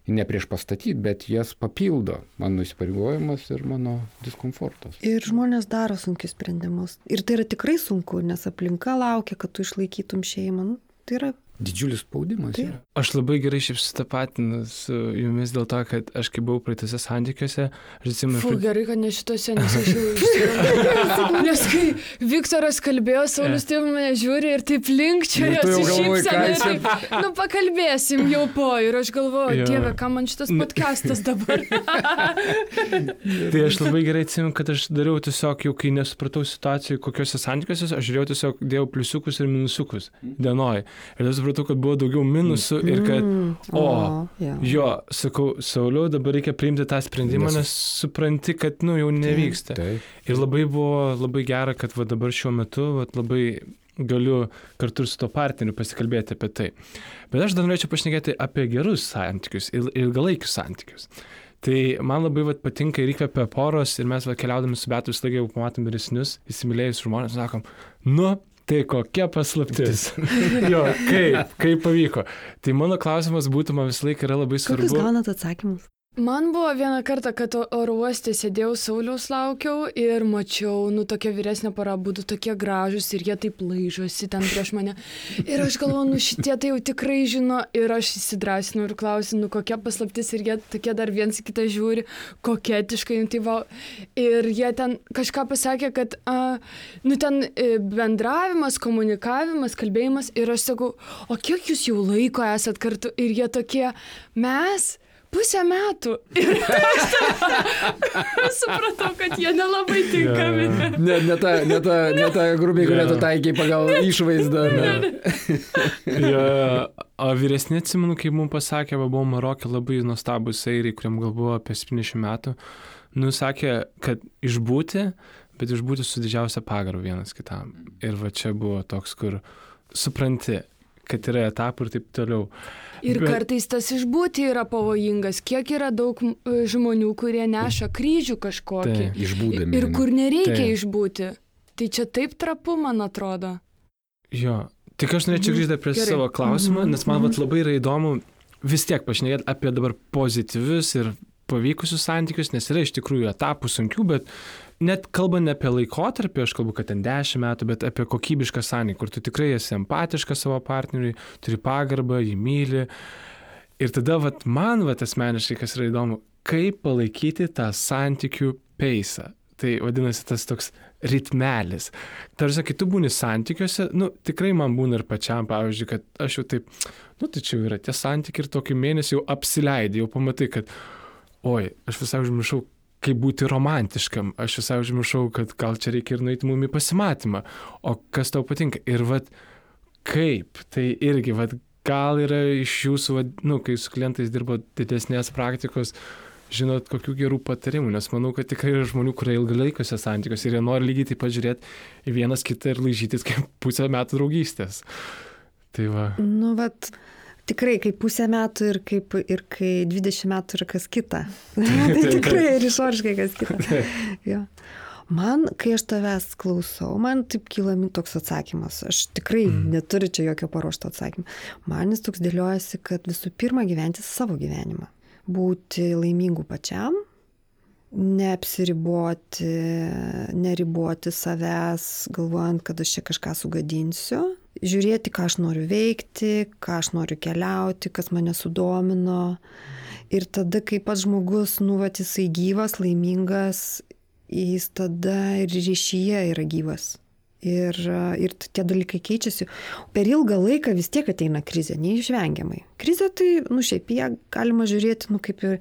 ne prieš pastatyti, bet jas papildo mano įsipareigojimas ir mano diskomfortas. Ir žmonės daro sunkius sprendimus. Ir tai yra tikrai sunku, nes aplinka laukia, kad tu išlaikytum šeimą. Nu, tai yra Didžiulis spaudimas. Taip. yra. Aš labai gerai šiaip sutapatinu su jumis dėl to, kad aš kai buvau praeitose santykiuose, aš atsimenu, Fu, gerai, kad ne šitose, nes aš jau išsigandau. [LAUGHS] Nes kai Viktoras kalbėjo, Saulis tai mane žiūri ir taip linkčiojo, Ir tu jau galvoji, ką jis čia- šypsena. Nu, pakalbėsim jau po. Ir aš galvoju, Jo. dieve, ką man šitas podcastas dabar. [LAUGHS] Tai aš labai gerai atsimenu, kad aš dariau tiesiog jau, kai nesupratau situacijų, kokiuose santykiuose, aš žiūrėjau tiesiog dėjau pliusiukus ir minusukus dienoj. Ir tada supratau, kad buvo daugiau minusų ir kad, Mm, o, jo. jo, sakau, Sauliau, dabar reikia priimti tą sprendimą, Nes- nes supranti, kad, nu, jau nevyksta. Taip. Ir labai buvo labai gera, kad va dabar šiuo metu va, labai galiu kartu su to partneriu pasikalbėti apie tai. Bet aš dar norėčiau pašnekėti apie gerus santykius, il- ilgalaikius santykius. Tai man labai vat, patinka ir įkvepia poros ir mes va, keliaudami su Betu vis laik jau pamatom vyresnius, įsimylėjus žmonės, sakom, nu, tai kokia paslaptis. [LAUGHS] jo, kaip, kaip pavyko. Tai mano klausimas būtų man vis laik yra labai svarbu. gaunat atsakymus? Man buvo vieną kartą, kad oro uoste sėdėjau Sauliaus laukiau ir mačiau, nu, tokia vyresnė para būtų tokie gražus ir jie taip laižosi ten prieš mane. Ir aš galvoju, nu šitie tai jau tikrai žino ir aš įsidrasinau ir klausiu, nu kokia paslaptis ir jie tokie dar viens į kitą žiūri, koketiškai, nu tai va. Ir jie ten kažką pasakė, kad, a, nu ten e, bendravimas, komunikavimas, kalbėjimas ir aš sakau, o kiek jūs jau laiko esat kartu ir jie tokie, mes pusę metų. Ir [LAUGHS] supratau, kad jie nelabai tinkami. Ne, ne ta, ne ta, ne ta grupė, kurią tu taikiai pagal išvaizdą. Ne. Ja, o vyresni atsimenu, kai mums pasakė, va, buvo Marokė labai nuostabus airiai, kuriam gal buvo apie 70 metų, nusakė, kad išbūti, bet išbūti su didžiausia pagarba vienas kitam. Ir va čia buvo toks, kur supranti, kad yra etapų ir taip toliau. Ir Bet- kartais tas išbūti yra pavojingas. Kiek yra daug m, žmonių, kurie neša kryžių kažkokį. Taip. Išbūdami. Ir kur nereikia Taip. išbūti. Tai čia taip trapu, man atrodo. Jo, tik aš norėčiau Mhm, grįžti prie gerai. savo klausimo, Mhm, nes man mhm. vat labai yra įdomu vis tiek pašnekėti apie dabar pozityvius ir pavykusius santykius, nes yra iš tikrųjų etapų sunkių, bet net kalbant ne apie laikotarpį, aš kalbu, kad ten 10 metų, bet apie kokybišką santykį, kur tu tikrai esi empatiškas savo partneriui, turi pagarbą, jį myli. Ir tada vat, man vat, asmeniškai, kas yra įdomu, kaip palaikyti tą santykių peisą. Tai vadinasi tas toks ritmelis. Tarsi, kai tu būni santykiuose, nu, tikrai man būna ir pačiam, pavyzdžiui, kad aš jau taip, nu, tai čia jau yra tie santykiai ir tokį mėnesį jau apsileidai, jau pamatai, kad, oi, aš visai užmiršau, kaip būti romantiškam, aš visai užmiršau, kad gal čia reikia ir nueiti mum į pasimatymą, o kas tau patinka. Ir vad, kaip, tai irgi, vad, gal yra iš jūsų, vad, nu, kai su klientais dirbo didesnės praktikos, žinot, kokių gerų patarimų, nes manau, kad tikrai yra žmonių, kurie ilgalaikiuose santykiuose ir jie nori lygiai taip pat žiūrėti į vienas kitą ir laižytis kaip pusę metų draugystės. Tai va. Nu, vat, tikrai kaip pusę metų ir, kaip, ir kai 20 metų yra kas kita. [LAUGHS] tai tikrai ir išoriškai kas kita. [LAUGHS] jo. Man, kai aš tavęs klausau, man taip kyla toks atsakymas. Aš tikrai mm. neturiu čia jokio paruošto atsakymą. Man jis toks dėliojasi, kad visų pirma gyventi savo gyvenimą. Būti laimingu pačiam, neapsiriboti, neriboti savęs, galvojant, kad aš čia kažką sugadinsiu. Žiūrėti, ką aš noriu veikti, ką aš noriu keliauti, kas mane sudomino. Ir tada, kai pats žmogus, nu, va, jisai gyvas, laimingas, jis tada ir ryšyje yra gyvas. Ir, ir tie dalykai keičiasi. Per ilgą laiką vis tiek ateina krizė, neišvengiamai. Krizė tai, nu šiaip ją galima žiūrėti, nu kaip ir,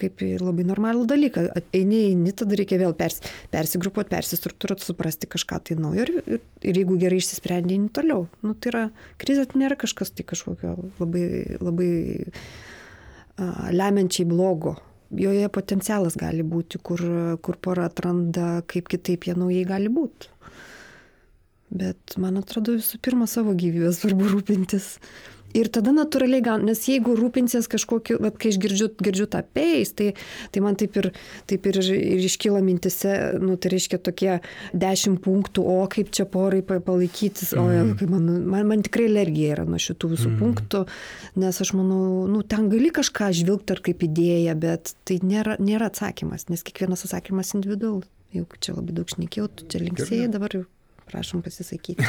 kaip ir labai normalų dalyką. Eini, eini, tada reikia vėl pers, persigrupuoti, persistruktūruoti, suprasti kažką tai naujo. Ir, ir, ir jeigu gerai išsisprendė, eini toliau. Nu, tai yra, krizė tai nėra kažkas tai kažkokio labai, labai uh, lemiančiai blogo. Joje potencialas gali būti, kur, kur pora atranda, kaip kitaip jie naujai gali būti. Bet man atrodo visų pirma savo gyvybę svarbu rūpintis. Ir tada natūraliai, gal, nes jeigu rūpinsies kažkokiu, bet kai aš girdžiu, girdžiu tą peis, tai, tai man taip ir, taip ir, ir iškyla mintise, nu, tai reiškia tokie dešimt punktų, o kaip čia porai pa- palaikytis, o kaip man, man, man tikrai alergija yra nuo šitų visų mm. punktų, nes aš manau, nu, ten gali kažką žvilgti ar kaip idėja, bet tai nėra, nėra atsakymas, nes kiekvienas atsakymas individualus. Jau čia labai daug šnekėjau, čia linksėjai, dabar jau prašom pasisakyti.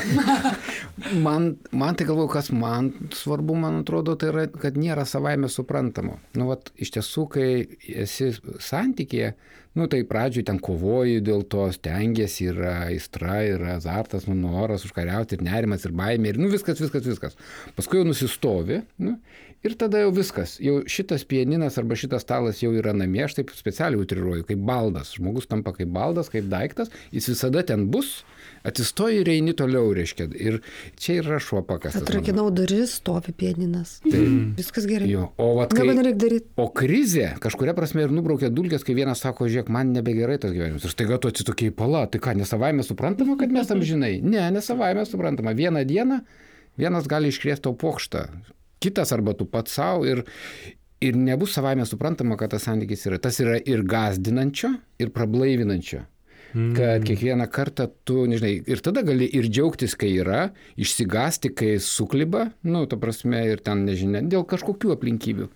[LAUGHS] Man, man tai galvoju, kas man svarbu, man atrodo, tai yra, kad nėra savaime suprantamo. Nu, vat, iš tiesų, kai esi santykėje, nu, tai pradžioj ten kovoji dėl to, stengiasi, yra aistra, yra azartas, nu, noras užkariauti, ir nerimas, ir baimė, ir, nu, viskas, viskas, viskas. Paskui jau nusistovi, nu, ir tada jau viskas. Jau šitas pieninas arba šitas stalas jau yra namie, aš taip specialiai utriruoju, kaip baldas. Žmogus tampa kaip baldas, kaip daiktas, jis visada ten bus, atsistoji ir eini toliau, reiškia. Ir čia yra šuo pakastas. Atrakinau duris, stovi pieninas. Tai, Viskas gerai. jo, o, vat, kai, nereikia daryti. o krizė kažkuria prasme ir nubraukė dulkės, kai vienas sako, žiūrėk, man nebegerai tas gyvenimas. Ir staiga tu atsitokiai pala, tai ką, nesavaime suprantama, kad mes tam žinai? Ne, nesavaime suprantama. Vieną dieną vienas gali iškrėsti tau pokštą, kitas arba tu pats savo ir, ir nebus savaime suprantama, kad tas santykis yra. Tas yra ir gazdinančio, ir prablaivinančio. Kad kiekvieną kartą tu, nežinai, ir tada gali ir džiaugtis, kai yra, išsigasti, kai sukliba, nu, ta prasme, ir ten, nežinia, dėl kažkokių aplinkybių.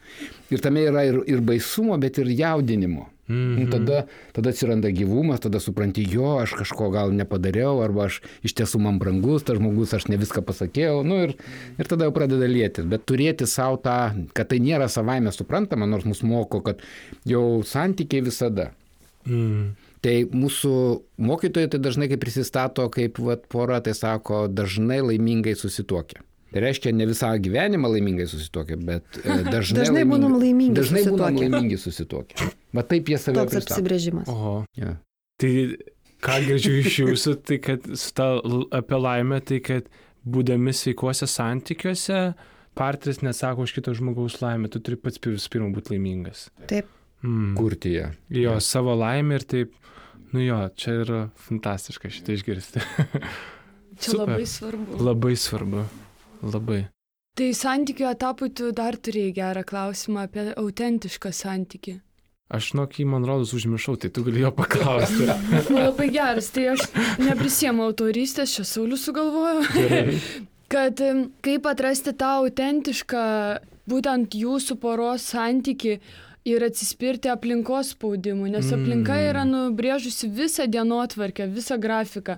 Ir tame yra ir, ir baisumo, bet ir jaudinimo. -hmm. tada, tada atsiranda gyvumas, tada supranti, jo, aš kažko gal nepadariau, arba aš iš tiesų man brangus, tas žmogus, aš ne viską pasakiau, nu ir, ir tada jau pradeda lėtis. Bet turėti savo tą, kad tai nėra savaime suprantama, nors mus moko, kad jau santykiai visada. Mm. Tai mūsų mokytojai tai dažnai kaip prisistato kaip vat, pora, tai sako, dažnai laimingai susituokia. Tai reiškia, ne visą gyvenimą laimingai susituokia, bet e, [LAUGHS] dažnai, Dažnai būnam laimingi Dažnai būnam susituokę. laimingi susituokia. Va taip jie save Toks pristato. apsibrėžimas. Oho. Ja. Tai ką girdžiu iš jūsų, tai kad ta apie laimę, tai kad būdami sveikuose santykiuose, partneris nesako už kito žmogaus laimę, tu turi pats visų pirma būti laimingas. Taip. Mm. Kurti ją. Jo, Ja. savo laimę ir taip, nu jo, čia yra fantastiška šitą išgirsti. Čia Super. labai svarbu. Labai svarbu. Labai. Tai santykių etapui tu dar turėjai gerą klausimą apie autentišką santyki. Aš nuo kai man rodos užmiršau, tai tu gali jo paklausti. [LAUGHS] Labai geras, tai aš neprisiemu autorystės, čia Saulis sugalvojo, Gerai. kad kaip atrasti tą autentišką, būtent jūsų poros santyki ir atsispirti aplinkos spaudimui, nes aplinka Mm. yra nubrėžusi visą dienotvarkę, visą grafiką.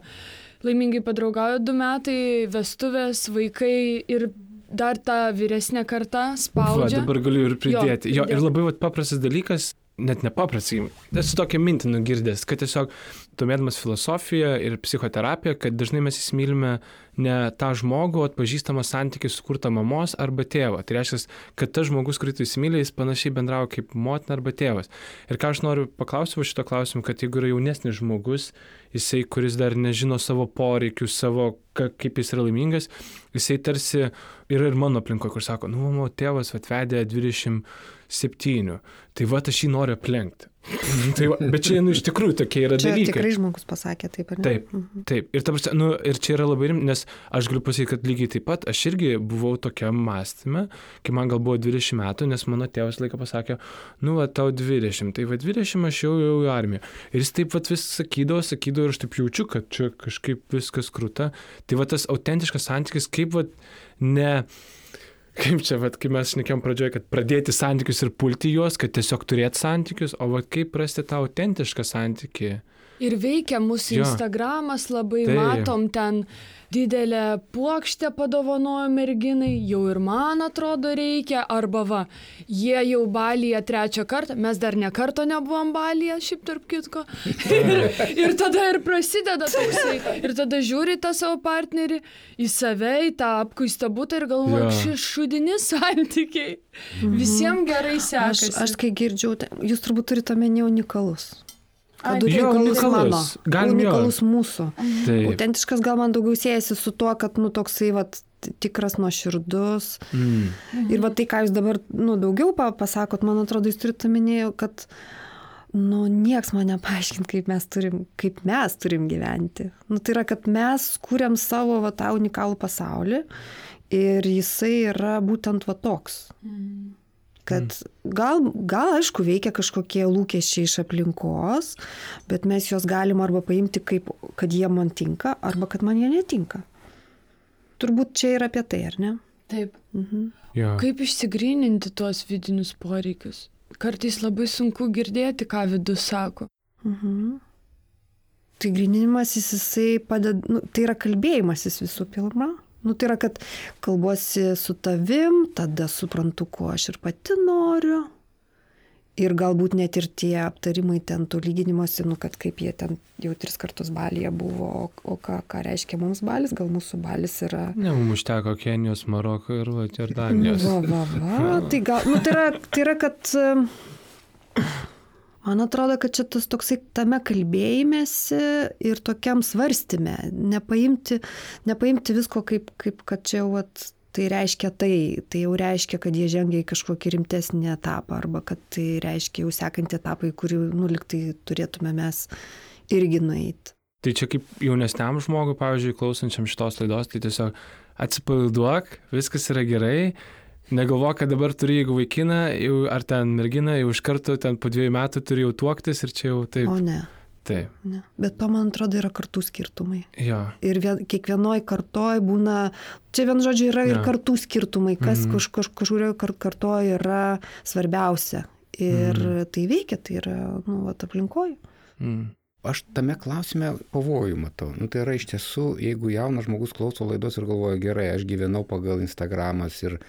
Laimingai padraugaujo du metai, vestuvės, vaikai ir dar ta vyresnė karta Va, spaudžia. dabar galiu ir pridėti. Jo, jo ir labai vat, paprastas dalykas, net nepaprastai, esu tokią mintį nugirdęs, kad tiesiog domėdamas filosofiją ir psichoterapiją, kad dažnai mes įsimylime ne tą žmogų, o atpažįstamą santykį sukurtą mamos arba tėvo. Tai reiškia, kad tas žmogus, kurį tu įsimylė, jis panašiai bendrauja kaip motina arba tėvas. Ir ką aš noriu paklausti va šito klausimu, kad jeigu yra jaunesnis žmogus, jisai, kuris dar nežino savo poreikių, savo, ka, kaip jis yra laimingas, jisai tarsi yra ir mano aplinkoje, kur sako, nu, mano tėvas atvedė 27, tai va aš jį noriu aplenkti. [CLEARS THROAT] tai va, bet čia, nu, iš tikrųjų tokie yra Čia dalykai. tikrai žmogus pasakė taip, ar ne? Taip, taip. Ir, prasme, nu, ir čia yra labai rimta, nes aš galiu pasakyti, kad lygiai taip pat aš irgi buvau tokiam mąstymė, kai man gal buvo 20 metų, nes mano tėvas laiką pasakė, nu, va, tau 20, tai va 20 aš jau jau į armiją. Ir jis taip pat vis sakydavo, sakydavo ir aš taip jaučiu, kad čia kažkaip viskas krūta. Tai va tas autentiškas santykis, kaip va ne... Kaip čia, vat, kai mes šnekėjom pradžioje, kad pradėti santykius ir pulti juos, kad tiesiog turėti santykius, o vat, kaip rasti tą autentišką santykį. Ir veikia mūsų. Instagramas, labai Taip. matom ten didelę plokštę padovanojo merginai, jau ir man atrodo reikia, arba va, jie jau balyje trečią kartą, mes dar ne karto nebuvom balyje, šiaip tarp kitko. ir, [LAUGHS] ir tada ir prasideda toksai. Ir tada žiūri tą savo partnerį, į save, į tą apkuistą būtą ir galvoja, Jo. šis šudinis santykiai. Visiems gerai Aš, sekasi. aš kai girdžiu, tai jūs turbūt turite omeny unikalus. Kad Jo, unikalus mano, unikalus. Galim jo. unikalus mūsų. Taip. Autentiškas gal man daugiau siejasi su tuo, kad, nu, toksai, vat, tikras nuoširdus. Mm. Ir va tai, ką jūs dabar, nu, daugiau pa- pasakot, man atrodo, jūs turite omenyje, kad, nu, nieks man nepaaiškint, kaip mes turim, kaip mes turim gyventi. Nu, tai yra, kad mes kūrėm savo, va, tą unikalų pasaulį ir jisai yra būtent va toks. Kad gal, gal, aišku, veikia kažkokie lūkesčiai iš aplinkos, bet mes juos galim arba paimti kaip, kad jie man tinka, arba kad man jie netinka. Turbūt čia yra apie tai, ar ne? Taip. Mhm. Jo. Kaip išsigryninti tuos vidinius poreikius? Kartais labai sunku girdėti, ką vidus sako. Mhm. Tai grininimasis jisai padeda, nu, tai yra kalbėjimasis visų pirma. Nu, tai yra, kad kalbuosi su tavim, tada suprantu, ko aš ir pati noriu. Ir galbūt net ir tie aptarimai ten tų lyginimuose, nu, kad kaip jie ten jau tris kartus balyje buvo, o, o ką, ką reiškia mums balis, gal mūsų balis yra... Ne, mums užteko Kenijos, Maroko ir Jordanijos. Va, va, va. [LAUGHS] Tai, gal, nu, tai, yra, tai yra, kad... Man atrodo, kad čia tas toksai tame kalbėjimėsi ir tokiam svarstymė, nepaimti, nepaimti visko kaip, kaip kad čia jau vat, tai reiškia tai, tai jau reiškia, kad jie žengia į kažkokį rimtesnį etapą arba kad tai reiškia jau sekantį etapą, į kurį nuliktai turėtume mes irgi nueiti. Tai čia kaip jaunesniam žmogui, pavyzdžiui, klausančiam šitos laidos, tai tiesiog atsipalaiduok, viskas yra gerai, negalvok, kad dabar turi, jeigu vaikiną, jau, ar ten merginą, jau iš karto ten po dviejų metų turi jau tuoktis ir čia jau taip. O ne, Taip. ne. Bet to, man atrodo, yra kartų skirtumai. Jo. Ir vien, kiekvienoj kartoj būna, čia vien žodžiu yra ir Jo. kartų skirtumai, kas Mhm. kaž, kaž, kažkurioje kar, kartoje yra svarbiausia. Ir Mhm. tai veikia, tai yra, nu, vat, aplinkoje. Mm. Aš tame klausime pavojų matau. Nu, tai yra iš tiesų, jeigu jaunas žmogus klauso laidos ir galvoja, gerai, aš gyvenau pagal Instagramas ir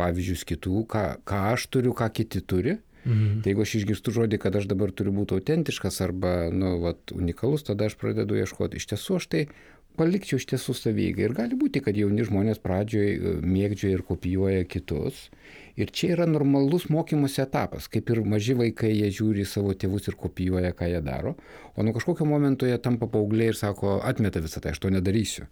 pavyzdžius kitų, ką, ką aš turiu, ką kiti turi. Mm. Tai jeigu aš išgirstu žodį, kad aš dabar turiu būti autentiškas arba, nu, vat, unikalus, tada aš pradedu ieškoti. Iš tiesų aš tai palikčiau iš tiesų savygai. Ir gali būti, kad jauni žmonės pradžioj mėgdžioja ir kopijuoja kitus. Ir čia yra normalus mokymosi etapas. Kaip ir maži vaikai, jie žiūri į savo tėvus ir kopijuoja, ką jie daro. O nuo kažkokio momento jie tampa paaugliai ir sako, atmeta visą tai, aš to nedarysiu.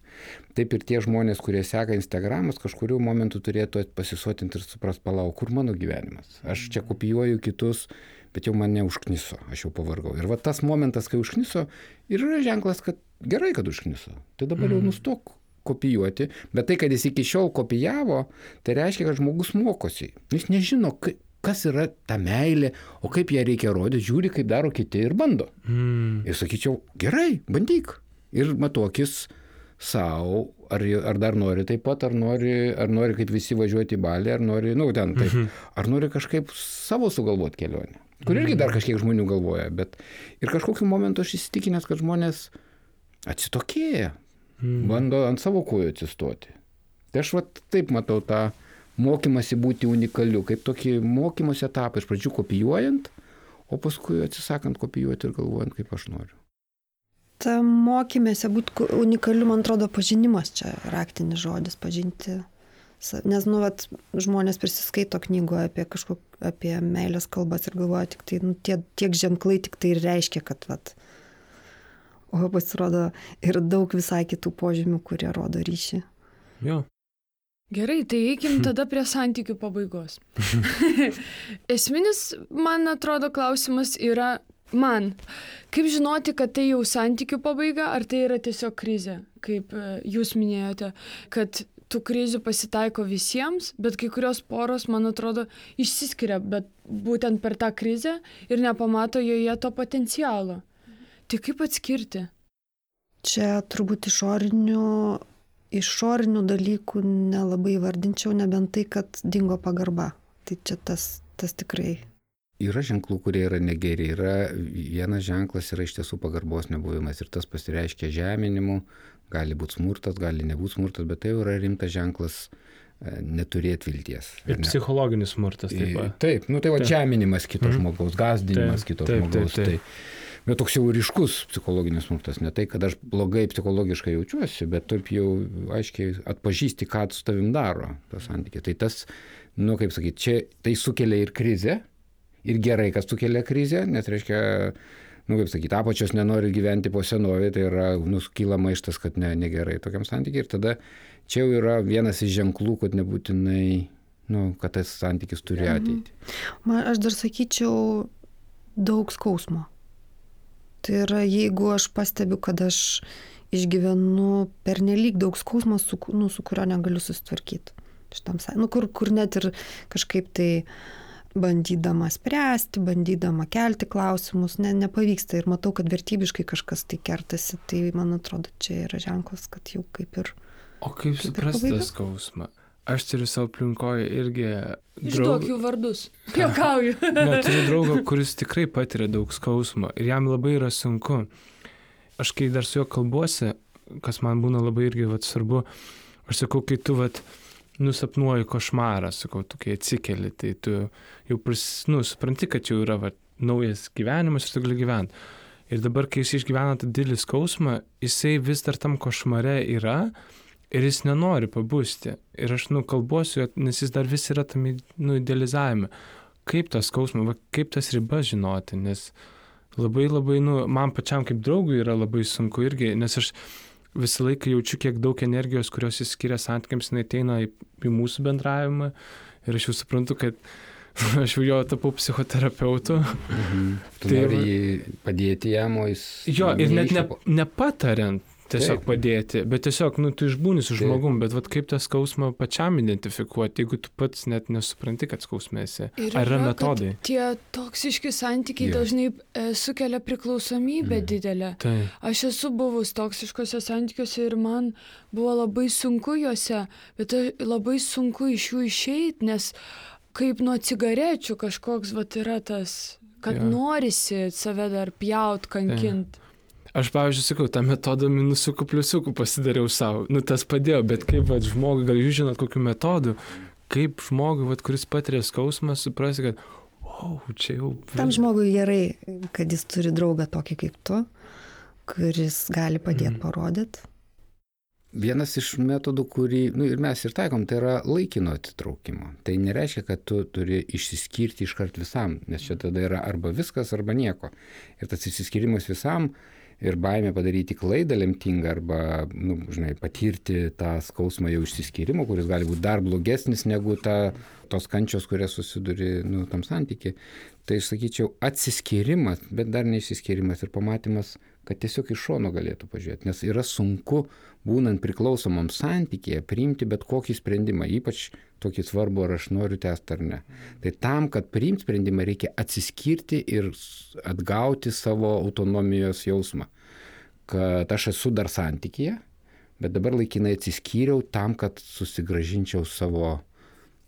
Taip ir tie žmonės, kurie seka Instagramas, kažkuriu momentu turėtų pasisotinti ir supras, palauk, kur mano gyvenimas. Aš čia kopijuoju kitus, bet jau mane užkniso, aš jau pavargau. Ir va tas momentas, kai užkniso, ir yra ženklas, kad gerai, kad užkniso. Tai dabar jau nustok kopijuoti, bet tai, kad jis iki šiol kopijavo, tai reiškia, kad žmogus mokosi. Jis nežino, kas yra ta meilė, o kaip ją reikia rodyti, žiūri, kaip daro kiti ir bando. Mm. Ir sakyčiau, gerai, bandyk. Ir matuokis savo, ar, ar dar nori taip pat, ar nori, ar nori kaip visi važiuoti į balį, ar nori, nu, ten taip, ar nori kažkaip savo sugalvoti kelionę. Kur irgi dar kažkiek žmonių galvoja, bet ir kažkokiu momentu aš įsitikinęs, kad žmonės atsitokėja, Mm. bando ant savo kojų atsistoti. Tai aš vat taip matau tą mokymasi būti unikaliu, kaip tokį mokymosi etapą, iš pradžių kopijuojant, o paskui atsisakant kopijuoti ir galvojant, kaip aš noriu. Ta mokymėse būti unikaliu, man atrodo, pažinimas čia raktinis žodis, pažinti. Nes, nu, vat, žmonės prisiskaito knygų apie kažkok, apie meilės kalbas ir galvoja, tik tai, nu, tie, tiek ženklai tik tai ir reiškia, kad, vat, o pasirodo ir daug visai kitų požymių, kurie rodo ryšį. Jo. Gerai, tai eikim tada prie santykių pabaigos. [LAUGHS] Esminis, man atrodo, klausimas yra man. Kaip žinoti, kad tai jau santykių pabaiga, ar tai yra tiesiog krizė, kaip e, jūs minėjote, kad tų krizių pasitaiko visiems, bet kai kurios poros, man atrodo, išsiskiria, bet būtent per tą krizę ir nepamato joje to potencialo. Tai kaip atskirti? Čia turbūt išorinių, išorinių dalykų nelabai vardinčiau, nebent tai, kad dingo pagarba. Tai čia tas, tas tikrai. Yra ženklų, kurie yra negeri. Yra vienas ženklas yra iš tiesų pagarbos nebuvimas ir tas pasireiškia žeminimu, gali būti smurtas, gali nebūti smurtas, bet tai jau yra rimtas ženklas e, neturėti vilties. Ir ne? psichologinis smurtas taip pat. Taip, nu tai va Taip. žeminimas kito Mhm. žmogaus, gazdinimas Taip, kito taip, žmogaus. taip, taip. Tai, bet toks jau ryškus psichologinis smurtas, ne tai, kad aš blogai psichologiškai jaučiuosi, bet taip jau aiškiai atpažįsti, ką su tavim daro tas santykiai. Tai tas, nu kaip sakyti, čia tai sukelia ir krizę, ir gerai, kad sukelia krizę, nes reiškia, nu kaip sakyti, apačios nenori gyventi po senovė, tai yra, nuskyla maištas, kad ne, negerai tokiam santykiai. Ir tada čia jau yra vienas iš ženklų, kad nebūtinai, nu, kad tas santykis turi ateitį. Man, aš dar sakyčiau daug skausmo. Tai yra, jeigu aš pastebiu, kad aš išgyvenu pernelyg daug skausmo, su, nu, su kurio negaliu susitvarkyti. Šitam, nu, kur, kur net ir kažkaip tai bandydama spręsti, bandydama kelti klausimus, ne, nepavyksta ir matau, kad vertybiškai kažkas tai kertasi, tai man atrodo, čia yra ženklas, kad jau kaip ir... O kaip Kaip suprasti skausmą? Aš turiu savo aplinkoje irgi Išduok jų vardus. Jokauju. [LAUGHS] Ne, turiu draugą, kuris tikrai patiria daug skausmo ir jam labai yra sunku. aš kai dar su juo kalbuosi, kas man būna labai irgi vat, svarbu, aš sakau, kai tu vat, nusapnuoji košmarą, sakau, tu kai atsikeli, tai tu jau pris, nu, supranti, kad jau yra vat, naujas gyvenimas ir tu gali gyventi. Ir dabar, kai jis išgyvena tą didelį skausmą, jisai vis dar tam košmare yra ir jis nenori pabusti. Ir aš, nu, kalbuosiu, nes jis dar vis yra tam, nu, idealizavime. Kaip tas skausmas, va, kaip tas ribas žinoti, nes labai labai, nu, man pačiam kaip draugui yra labai sunku irgi, nes aš visą laiką jaučiu, kiek daug energijos, kurios jis skiria santykiams, jinai ateina į, į mūsų bendravimą ir aš jau suprantu, kad [LAUGHS] aš jau jo tapau psichoterapeutu. Mhm. Tu Tai nori padėti jam, o jis... Jo, ir net ne, nepatariant tiesiog Taip. padėti, bet tiesiog, nu, tu išbūni su Taip. žmogum, bet vat, kaip tą skausmą pačiam identifikuoti, jeigu tu pats net nesupranti, kad skausmėsi. Ir Ar yra kad metodai? Tie toksiški santykiai Jo. dažnai e, sukelia priklausomybę Mhm. didelę. Tai. Aš esu buvus toksiškose santykiuose ir man buvo labai sunku juose, bet a- labai sunku iš jų išeiti, nes kaip nuo cigarečių kažkoks vat yra tas, kad Jo. norisi save dar pjaut, kankint. Aš, pavyzdžiui, sakau, tą metodą minusukų pliusukų pasidariau savo. Nu, tas padėjo, bet kaip vat, žmogui, gal jūs žinot, kokiu metodu, kaip žmogui, vat, kuris patiria skausmą, suprasti, kad, wow, čia jau... Tam žmogui gerai, kad jis turi draugą tokį kaip tu, kuris gali padėti Mhm. parodyti. Vienas iš metodų, kurį nu, ir mes ir taikom, tai yra laikino atitraukimo. Tai nereiškia, kad tu turi išsiskirti iškart visam, nes čia tada yra arba viskas, arba nieko. Ir tas išsiskyrimas visam ir baimė padaryti klaidą lemtingą arba, nu, žinai, patirti tą skausmą jau išsiskyrimo, kuris gali būti dar blogesnis negu ta, tos kančios, kurias susiduri nu, tam santykiai. Tai aš sakyčiau, atsiskyrimas, bet dar neišsiskyrimas ir pamatymas, kad tiesiog iš šono galėtų pažiūrėti, nes yra sunku, būnant priklausomam santykėje, priimti bet kokį sprendimą, ypač tokį svarbų, ar aš noriu tęsti ar ne. Tai tam, kad priimti sprendimą, reikia atsiskirti ir atgauti savo autonomijos jausmą, kad aš esu dar santykėje, bet dabar laikinai atsiskyriau tam, kad susigražinčiau savo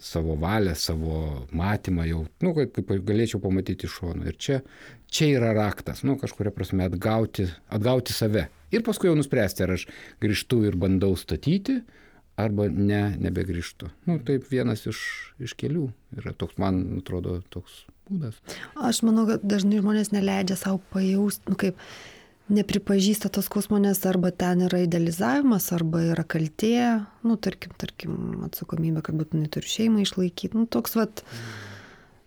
savo valią, savo matymą jau, nu, kaip, kaip galėčiau pamatyti iš šono. Ir čia, čia yra raktas, nu, kažkuria prasme atgauti, atgauti save. Ir paskui jau nuspręsti, ar aš grįžtu ir bandau statyti, arba ne, nebegrįžtu. Nu, taip vienas iš, iš kelių yra toks, man atrodo, toks būdas. Aš manau, kad dažnai žmonės neleidžia savo pajausti, nu kaip, nepripažįsta tos skausmo, nes arba ten yra idealizavimas, arba yra kaltė, nu, tarkim, tarkim, atsakomybė, kad būtinai turi šeimą išlaikyti, nu, toks, vat,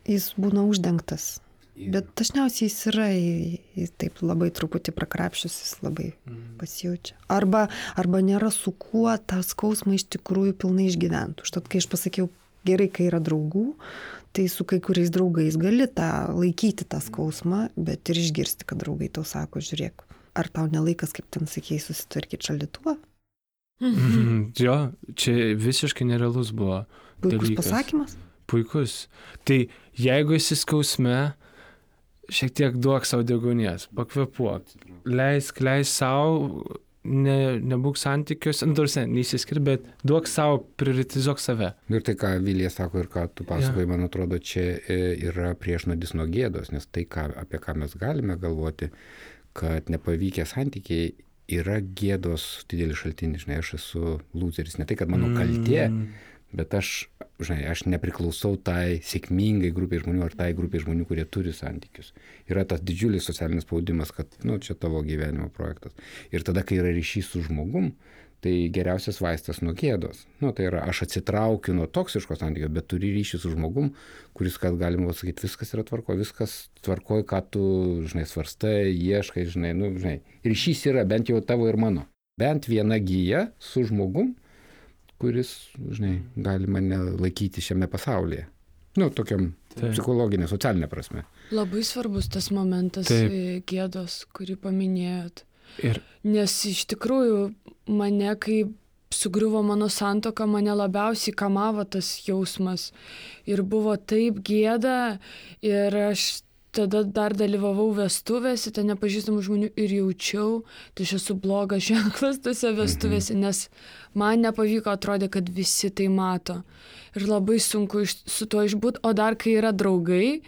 jis būna uždengtas. Bet dažniausiai jis yra, jis taip labai truputį prakrapšius, jis labai pasijaučia. Arba, arba nėra su kuo tą skausmą iš tikrųjų pilnai išgyventi. Užtat, kai aš pasakiau, gerai, kai yra draugų, tai su kai kuriais draugais gali tą laikyti tą skausmą, bet ir išgirsti, kad draugai tau sako, žiūrėk, ar tau nelaikas, kaip ten sakėjai, susitvarkyti šaldytuvą? Mhm. [LAUGHS] Jo, čia visiškai nerealus buvo. Puikus Dalykas. pasakymas. Puikus. Tai jeigu esi skausme, šiek tiek duok savo degonės, pakvepuok, leisk, leisk savo, ne, nebūk santykiuose, nu, tarsi, neįsiskir, bet duok savo, prioritizuok save. Ir tai, ką Vilija sako ir ką tu pasakoji, Jo. man atrodo, čia e, yra priešnodis nuo gėdos, nes tai, ką, apie ką mes galime galvoti, kad nepavykę santykiai yra gėdos didelis šaltinis, žinai, aš esu loseris, ne tai, kad mano kaltė, Mm. bet aš, žinai, aš nepriklausau tai sėkmingai grupiai žmonių ar tai grupiai žmonių, kurie turi santykius. Yra tas didžiulis socialinis spaudimas, kad, nu, čia tavo gyvenimo projektas. Ir tada, kai yra ryšys su žmogum, tai geriausias vaistas nuo gėdos. Nu, tai yra, aš atsitraukiu nuo toksiško santykio, bet turi ryšį su žmogum, kuris, kad galima pasakyti, viskas yra tvarko, viskas tvarkoja, ką tu, žinai, svarstai, ieškai, žinai, nu, žinai. Ryšys yra bent jau tavo ir mano. Bent viena gyja su žmogum, kuris, žinai, gali mane laikyti šiame pasaulyje. Nu, tokiam Taip. psichologinė, socialinė prasme. Labai svarbus tas momentas Taip. e, gėdos, kurį paminėjot. Ir Nes iš tikrųjų mane, kai sugriuvo mano santoka, mane labiausiai kamavo tas jausmas. Ir buvo taip gėda ir aš tada dar dalyvavau vestuvėse, ten nepažįstamų žmonių ir jaučiau, tai aš esu blogas [LAUGHS] ženklas tose vestuvėse, nes man nepavyko, atrodė, kad visi tai mato. Ir labai sunku iš, su tuo išbūti, o dar kai yra draugai,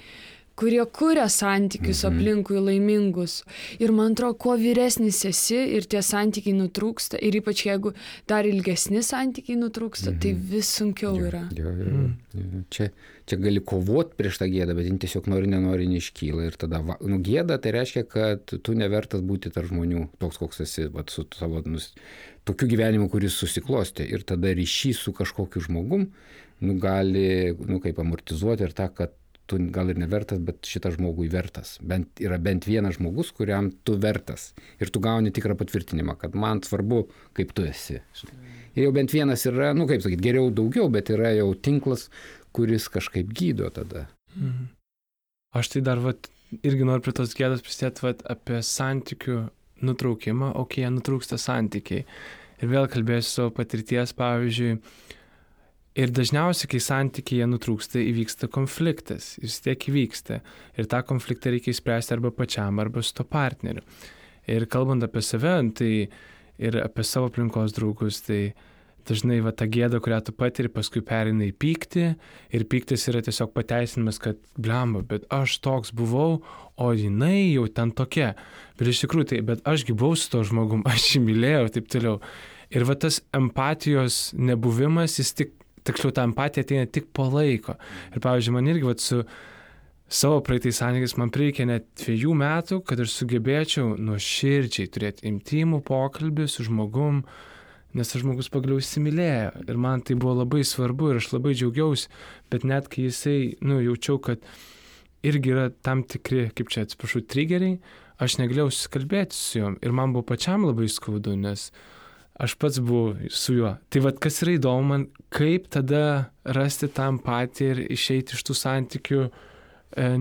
kurie kuria santykius Mhm. aplinkui laimingus. Ir man atrodo, kuo vyresnis esi ir tie santykiai nutrūksta, ir ypač jeigu dar ilgesni santykiai nutrūksta, tai vis sunkiau Jo, yra. Jo, jo, jo. Jo, Čia, čia gali kovoti prieš tą gėdą, bet jin tiesiog nori, nenori, neiškyla. Ir tada, va, nu, gėda tai reiškia, kad tu nevertas būti tarp žmonių, toks koks esi, va, su savo, nus, tokiu gyvenimu, kuris susiklosti. Ir tada ryšys su kažkokiu žmogum, nu, gali, nu, kaip amortizuoti ir tą, kad tu gal ir nevertas, bet šitas žmogui vertas. Bent, yra bent vienas žmogus, kuriam tu vertas. Ir tu gauni tikrą patvirtinimą, kad man svarbu, kaip tu esi. Ir jau bent vienas yra, nu kaip sakyti, geriau daugiau, bet yra jau tinklas, kuris kažkaip gydo tada. Mhm. Aš tai dar vat, irgi noriu prie tos gėdos prisidėti vat, apie santykių nutraukimą, o kai jie nutrūksta santykiai. Ir vėl kalbėsiu savo patirties, pavyzdžiui, ir dažniausiai, kai santykiai jie nutrūksta, įvyksta konfliktas, jis tiek įvyksta. Ir tą konfliktą reikia įspręsti arba pačiam, arba su to partneriu. Ir kalbant apie save, tai ir apie savo aplinkos draugus, tai dažnai va ta gėda, kurią tu patiri, paskui perina į pyktį ir pyktis yra tiesiog pateisinimas, kad blemba, bet aš toks buvau, o jinai jau ten tokia. Bet iš tikrųjų tai, bet ašgi buvau su to žmogum, aš jį mylėjau ir taip toliau. Ir va tas empatijos nebuvimas, jis tik, tiksliau, ta empatija ateina tik po laiko. Ir pavyzdžiui, man irgi va su savo praeitais santykiais man prireikė net dviejų metų, kad aš sugebėčiau nuoširdžiai turėti intimų pokalbį su žmogum, nes tas žmogus pagaliau įsimylėjo. Ir man tai buvo labai svarbu ir aš labai džiaugiausi, bet net kai jisai, nu, jaučiau, kad irgi yra tam tikri, kaip čia atsiprašau, triggeriai, aš negalėjau susikalbėti su juom. Ir man buvo pačiam labai skaudu, nes aš pats buvau su juo. Tai vad, kas yra įdomu man, kaip tada rasti tą empatiją ir išeiti iš tų santykių e,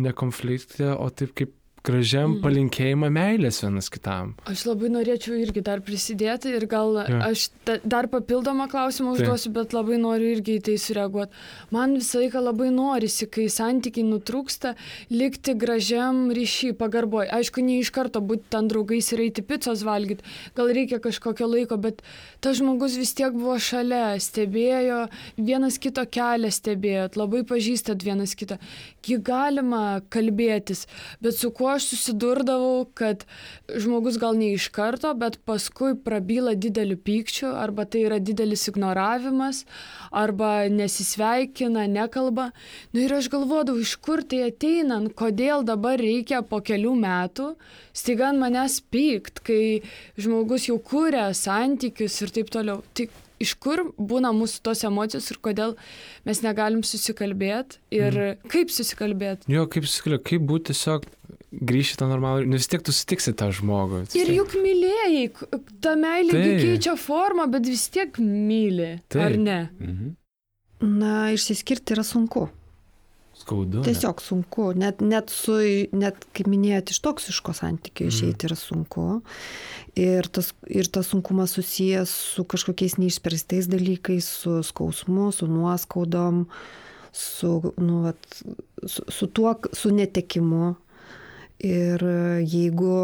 nekonfliktą, o taip kaip gražiam Mhm. palinkėjimą meilės vienas kitam. Aš labai norėčiau irgi dar prisidėti ir gal Jo. aš ta, dar papildomą klausimą Taip. užduosiu, bet labai noriu irgi į tai sureaguoti. Man visą laiką labai norisi, kai santykiai nutrūksta, likti gražiam ryšį, pagarboj. Aišku, ne iš karto būti ten draugais ir eiti pizzos valgyti, gal reikia kažkokio laiko, bet tas žmogus vis tiek buvo šalia, stebėjo, vienas kito kelią stebėjot, labai pažįstat vienas kitą. Gi galima kalbėtis, bet su kuo aš susidurdavau, kad žmogus gal ne iš karto, bet paskui prabyla dideliu pykčiu, arba tai yra didelis ignoravimas, arba nesisveikina, nekalba. Nu, ir aš galvodavau, iš kur tai ateina, kodėl dabar reikia po kelių metų staiga ant manęs pykt, kai žmogus jau kūrė santykius ir taip toliau. Tai iš kur būna mūsų tos emocijos ir kodėl mes negalim susikalbėti ir mm. kaip susikalbėti. Jo, kaip susikalbėti, kaip būti tiesiog grįžti tą normalų, nes vis tiek tu sutiksi tą žmogų. Ir juk mylėjai, ta meilė gi Taip. keičia formą, bet vis tiek myli, Taip. ar ne? Mhm. Na, išsiskirti yra sunku. Skaudu. ne? Tiesiog sunku. Net, net, su, net kaip minėjot, iš toksiško santykio Mhm. išeiti yra sunku. Ir tas, ir tas sunkumas susijęs su kažkokiais neišspręstais dalykais, su skausmu, su nuoskaudom, su, nu, vat, su, su tuo, su netekimu. Ir jeigu,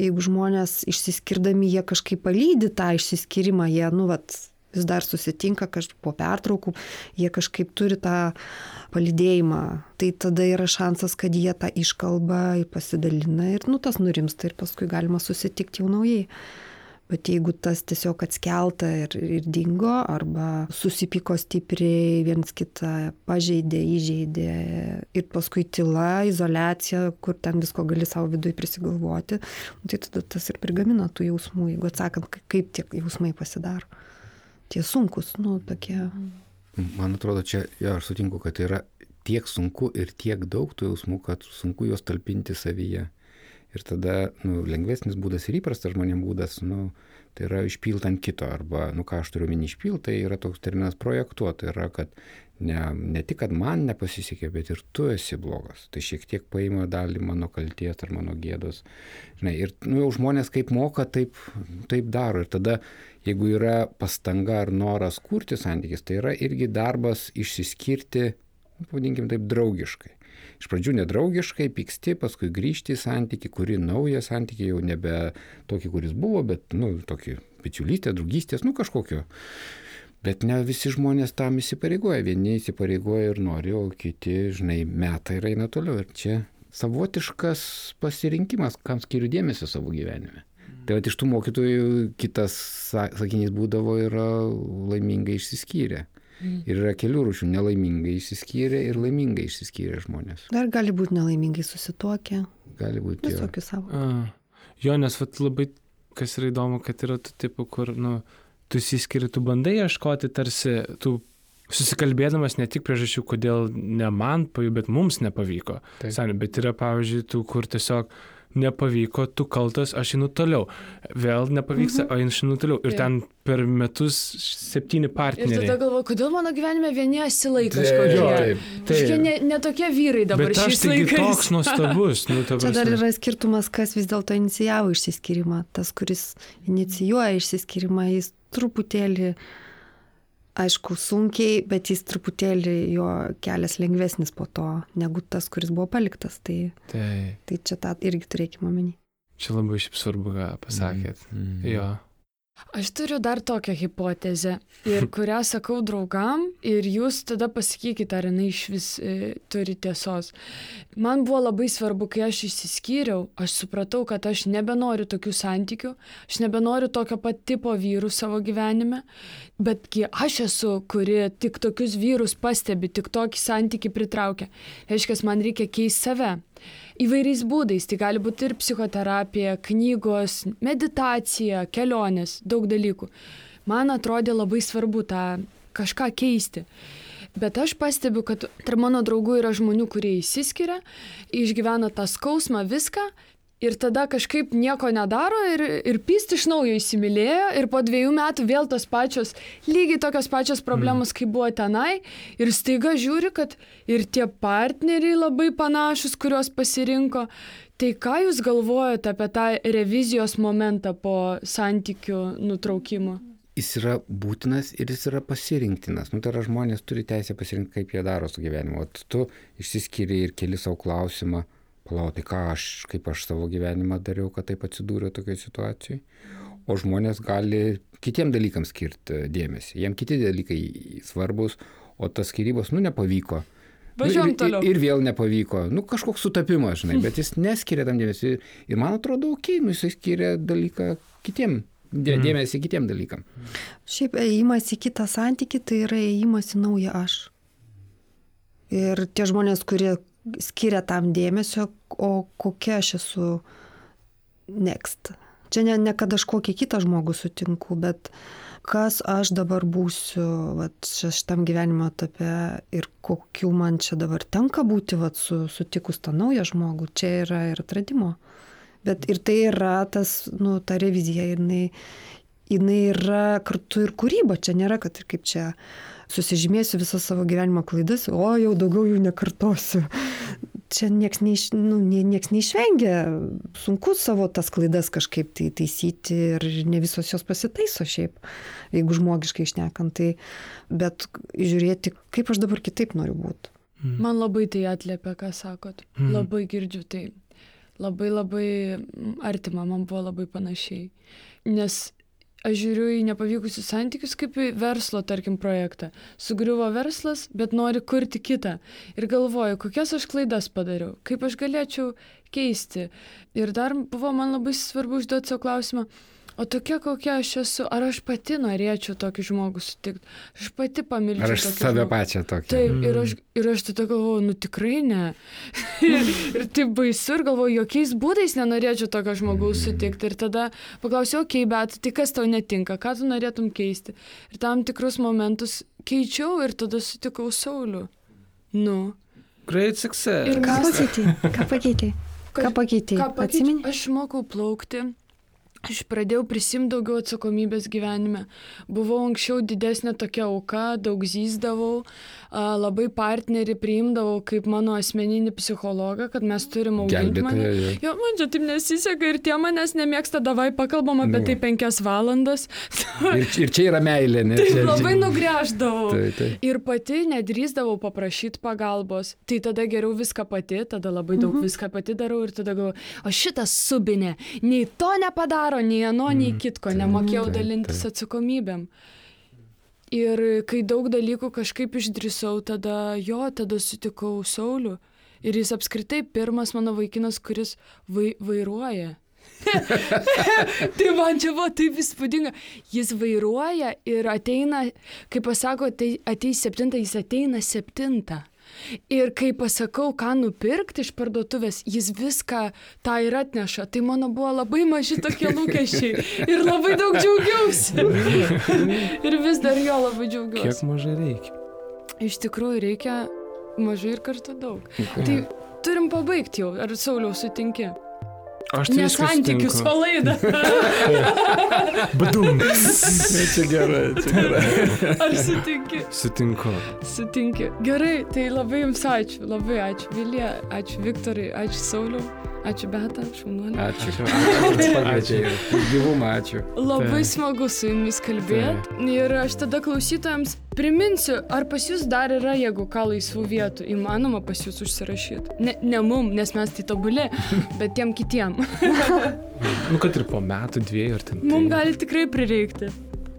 jeigu žmonės išsiskirdami, jie kažkaip palydį tą išsiskyrimą, jie, nu, vat, vis dar susitinka kažkaip po pertraukų, jie kažkaip turi tą palydėjimą, tai tada yra šansas, kad jie tą iškalbą pasidalina ir, nu, tas nurimsta ir paskui galima susitikti jau naujai. Bet jeigu tas tiesiog atskelta ir, ir dingo, arba susipyko stipriai, viens kitą pažeidė, įžeidė ir paskui tyla, izolacija, kur ten visko gali savo viduje prisigalvoti, tai tada tas ir prigamina tų jausmų, jeigu atsakant, kaip tie jausmai pasidaro. Tie sunkus, nu, tokie. Man atrodo, čia, jo, aš sutinku, kad tai yra tiek sunku ir tiek daug tų jausmų, kad sunku juos talpinti savyje. Ir tada nu, lengvesnis būdas ir įprastas žmonėms būdas, nu, tai yra išpilt ant kito. Arba, nu ką aš turiu minį išpilt, tai yra toks terminas projektuoti. Tai yra, kad ne, ne tik, kad man nepasisekė, bet ir tu esi blogas. Tai šiek tiek paima dalį mano kalties ar mano gėdos. Žinai, ir nu, jau žmonės kaip moka, taip, taip daro. Ir tada, jeigu yra pastanga ar noras kurti santykis, tai yra irgi darbas išsiskirti, nu, pavadinkim taip, draugiškai. Iš pradžių nedraugiškai, pyksti, paskui grįžti į santyki, kuri naują santyki, jau nebe tokį, kuris buvo, bet, nu, tokį bičiulystę, draugystės, nu, kažkokio Bet ne visi žmonės tam įsipareigoja. Vieni įsipareigoja ir nori, o kiti, žinai, meta ir eina toliau. Ir čia savotiškas pasirinkimas, kam skiriu dėmesio savo gyvenime. Tai va iš tų mokytojų kitas sakinys būdavo yra laimingai išsiskyrę. Ir yra kelių rūšių - nelaimingai išsiskyrę ir laimingai išsiskyrę žmonės. Dar gali būti nelaimingai susituokę. Gali būti. Visokių savo. A, jo, nes vat, labai, kas yra įdomu, kad yra tų tipų, kur, nu, tu įsiskiri, tu bandai ieškoti tarsi, tu susikalbėdamas ne tik priežasčių, kodėl ne man bet mums nepavyko. Taip. Bet yra, pavyzdžiui, tų, kur tiesiog nepavyko, tu kaltas, aš einu toliau. Vėl nepavyksta, mhm. o aš einu toliau. Ir Taip. ten per metus septyni Ir tada partneriai. galvoju, kodėl mano gyvenime vieni asilai Taip, kažkokie. Kažkokie ne, ne tokie vyrai dabar Bet aš šiais laikais. toks nuostabus. Nu, ta Čia dar yra skirtumas, kas vis dėlto inicijavo išsiskyrimą. Tas, kuris inicijuoja išsiskyrimą, jis truputėlį, aišku, sunkiai, bet jis truputėlį jo kelias lengvesnis po to, negu tas, kuris buvo paliktas. Tai, Taip. tai čia tą irgi turėkime omeny. Čia labai šiaip svarbu, ką pasakėt. Mm. Jo. Aš turiu dar tokią hipotezę, ir [LAUGHS] kurią sakau draugam, ir jūs tada pasakykite, ar jinai iš vis e, turi tiesos. Man buvo labai svarbu, kai aš išsiskyriau, aš supratau, kad aš nebenoriu tokių santykių, aš nebenoriu tokio pat tipo vyrų savo gyvenime, betgi aš esu, kuri tik tokius vyrus pastebi, tik tokį santykių pritraukia. Reiškia, man reikia keisti save. Įvairiais būdais, tai gali būti ir psichoterapija, knygos, meditacija, kelionės, daug dalykų. Man atrodė labai svarbu tą kažką keisti. Bet aš pastebiu, kad tarp mano draugų yra žmonių, kurie įsiskiria, išgyvena tą skausmą, viską. Ir tada kažkaip nieko nedaro ir, ir pyst iš naujo įsimylėjo ir po dviejų metų vėl tos pačios, lygiai tokios pačios problemos, kaip buvo tenai. Ir staiga žiūri, kad ir tie partneriai labai panašus, kuriuos pasirinko. Tai ką Jūs galvojate apie tą revizijos momentą po santykių nutraukimo? Jis yra būtinas ir jis yra pasirinktinas. Nu, tai yra žmonės turi teisę pasirinkti, kaip jie daro su gyvenimu. O tu išsiskiri ir keli savo klausimą, palauk, tai ką aš, kaip aš savo gyvenimą dariau, kad taip atsidūriau tokioje situacijoje. O žmonės gali kitiem dalykams skirti dėmesį. Jiem kiti dalykai svarbus, o tas skirybos, nu, nepavyko. Važiuojam Nu, ir- toliau. Ir, vėl nepavyko. Nu, kažkoks sutapimas, žinai, bet jis neskiria tam dėmesį. Ir man atrodo, okay, nu, jisai skiria dalyką kitiem, dė, dėmesį kitiem dalykam. Šiaip ėjimas į kitą santyki tai yra ėjimas į naują aš. Ir tie žmonės, kurie skiria tam dėmesio, o kokia aš esu next. Čia ne, ne kad aš kokį kitą žmogų sutinku, bet kas aš dabar būsiu vat, šitam gyvenimo etape ir kokiu man čia dabar tenka būti vat, su, sutikus tą naują žmogų, čia yra ir atradimo. Bet ir tai yra tas, nu, ta revizija, jinai, jinai yra kartu ir kūryba, čia nėra, kad ir kaip čia susižymėsiu visą savo gyvenimo klaidas, o jau daugiau jų nekartosiu. Čia nieks, neiš, nu, nie- nieks neišvengia, sunku savo tas klaidas kažkaip tai taisyti ir ne visos jos pasitaiso šiaip, jeigu žmogiškai išnekant. Tai, bet žiūrėti, kaip aš dabar kitaip noriu būti. Man labai tai atliepia, ką sakot. Mhm. Labai girdžiu tai. Labai labai mm, artima, man buvo labai panašiai. Nes aš žiūriu į nepavykusius santykius kaip į verslo, tarkim, projektą. Sugriuvo verslas, bet nori kurti kitą. Ir galvoju, kokias aš klaidas padariau, kaip aš galėčiau keisti. Ir dar buvo man labai svarbu užduoti savo klausimą, o tokia kokia aš esu, ar aš pati norėčiau tokį žmogų sutikti, aš pati pamilčiau. Ar aš save žmogų. pačią tokią? Taip, ir aš, ir aš tada galvoju, nu tikrai ne. ir, [LAUGHS] ir taip baisu ir galvoju, jokiais būdais nenorėčiau tokio žmogaus sutikti. Ir tada paklausiau, okei, okay, bet tai kas tau netinka, ką tu norėtum keisti. Ir tam tikrus momentus keičiau ir tada sutikau Saulių. Nu. Great success. Ir Ką pakeitė? Ką pakeitė? Ką pakeitė? Atsimeni? Aš mokau plaukti. Aš pradėjau prisimti daugiau atsakomybės gyvenime. Buvau anksčiau didesnė tokia auka, daug zyzdavau, labai partnerį priimdavau kaip mano asmeninį psichologą, kad mes turim auginti mane. Jo. Jo, man čia taip nesiseka ir tie manęs nemėgsta, davai pakalbam apie Nu. tai penkias valandas. Ir, [LAUGHS] ir čia yra meilė, ne? Tai Čia- labai nugrėždavau. Tai, tai. Ir pati nedrįsdavau paprašyti pagalbos. Tai tada geriau viską pati, tada labai daug viską pati darau ir tada galvoju, o šitas subinė, nei to nepadaro, nei ano, nei kitko, nemokėjau dalintis atsakomybėm. Ir kai daug dalykų kažkaip išdrįsau, tada jo, tada sutikau Saulių. Ir jis apskritai pirmas mano vaikinas, kuris vai, vairuoja. [LAUGHS] tai man čia buvo taip įspūdinga. Jis vairuoja ir ateina, kai pasako, tai ateis septintą, jis ateina septintą. Ir kai pasakau, ką nupirkti iš parduotuvės, jis viską tą ir atneša. Tai mano buvo labai maži tokie [LAUGHS] lūkesčiai. Ir labai daug džiaugiausi. [LAUGHS] ir vis dar jo labai džiaugiausi. Kiek mažai reikia? Iš tikrųjų reikia mažai ir kartu daug. Tai turim pabaigti jau. Ar Sauliau sutinki? Aš tai Nesantykių su laida. [LAUGHS] Badum. [LAUGHS] čia gerai, čia gerai. Ar sutinki? Sutinku. Sutinki. Gerai, tai labai jums ačiū. Labai ačiū Vilija, ačiū Viktorai, ačiū Sauliau, ačiū Beta, šaunuolė. Ačiū. Ačiū. Pagaičiai. Gyvumą, ačiū. Labai Taip. smagu su jumis kalbėti. Ir aš tada klausytojams priminsiu, ar pas jūs dar yra, jeigu ką laisvų vietų, įmanoma pas jūs užsirašyti. Ne, ne mum, nes mes tai tobulė, [LAUGHS] bet tiem kitiem. Nu, kad ir po metų, dviejų ar ten. Mums gali tikrai prireikti.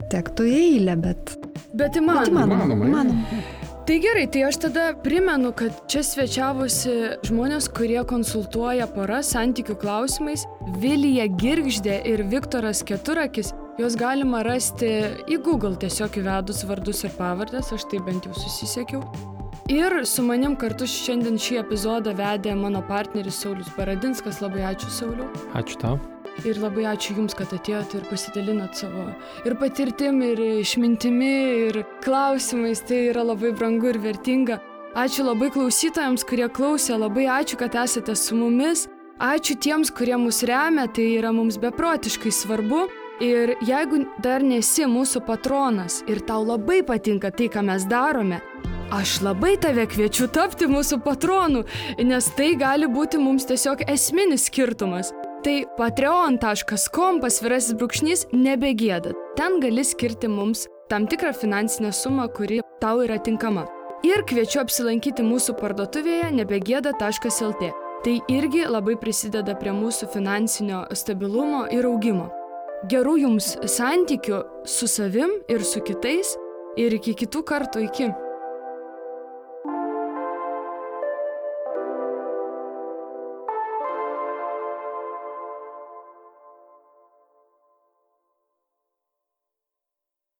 Tektų į eilę, bet. Bet bet įmanoma. Įmanoma. Įmanoma, įmanoma. Tai gerai, tai aš tada primenu, kad čia svečiavosi žmonės, kurie konsultuoja poras santykių klausimais. Vilija Girgždė ir Viktoras Keturakis. Juos galima rasti į Google tiesiog įvedus vardus ir pavardės, aš tai bent jau susisiekiau. Ir su manim kartu šiandien šį epizodą vedė mano partneris Saulis Baradinskas. Labai ačiū Sauliu. Ačiū tau. Ir labai ačiū Jums, kad atėjote ir pasidalinot savo ir patirtim, ir išmintimi, ir klausimais. Tai yra labai brangu ir vertinga. Ačiū labai klausytojams, kurie klausė, labai ačiū, kad esate su mumis. Ačiū tiems, kurie mus remia, tai yra mums beprotiškai svarbu. Ir jeigu dar nesi mūsų patronas ir tau labai patinka tai, ką mes darome, aš labai tave kviečiu tapti mūsų patronu, nes tai gali būti mums tiesiog esminis skirtumas. Tai patreon.com pasvirasis brūkšnys nebegėda. Ten gali skirti mums tam tikrą finansinę sumą, kuri tau yra tinkama. Ir kviečiu apsilankyti mūsų parduotuvėje nebegėda.lt. Tai irgi labai prisideda prie mūsų finansinio stabilumo ir augimo. Gerų jums santykių su savim ir su kitais ir iki kitų kartų iki.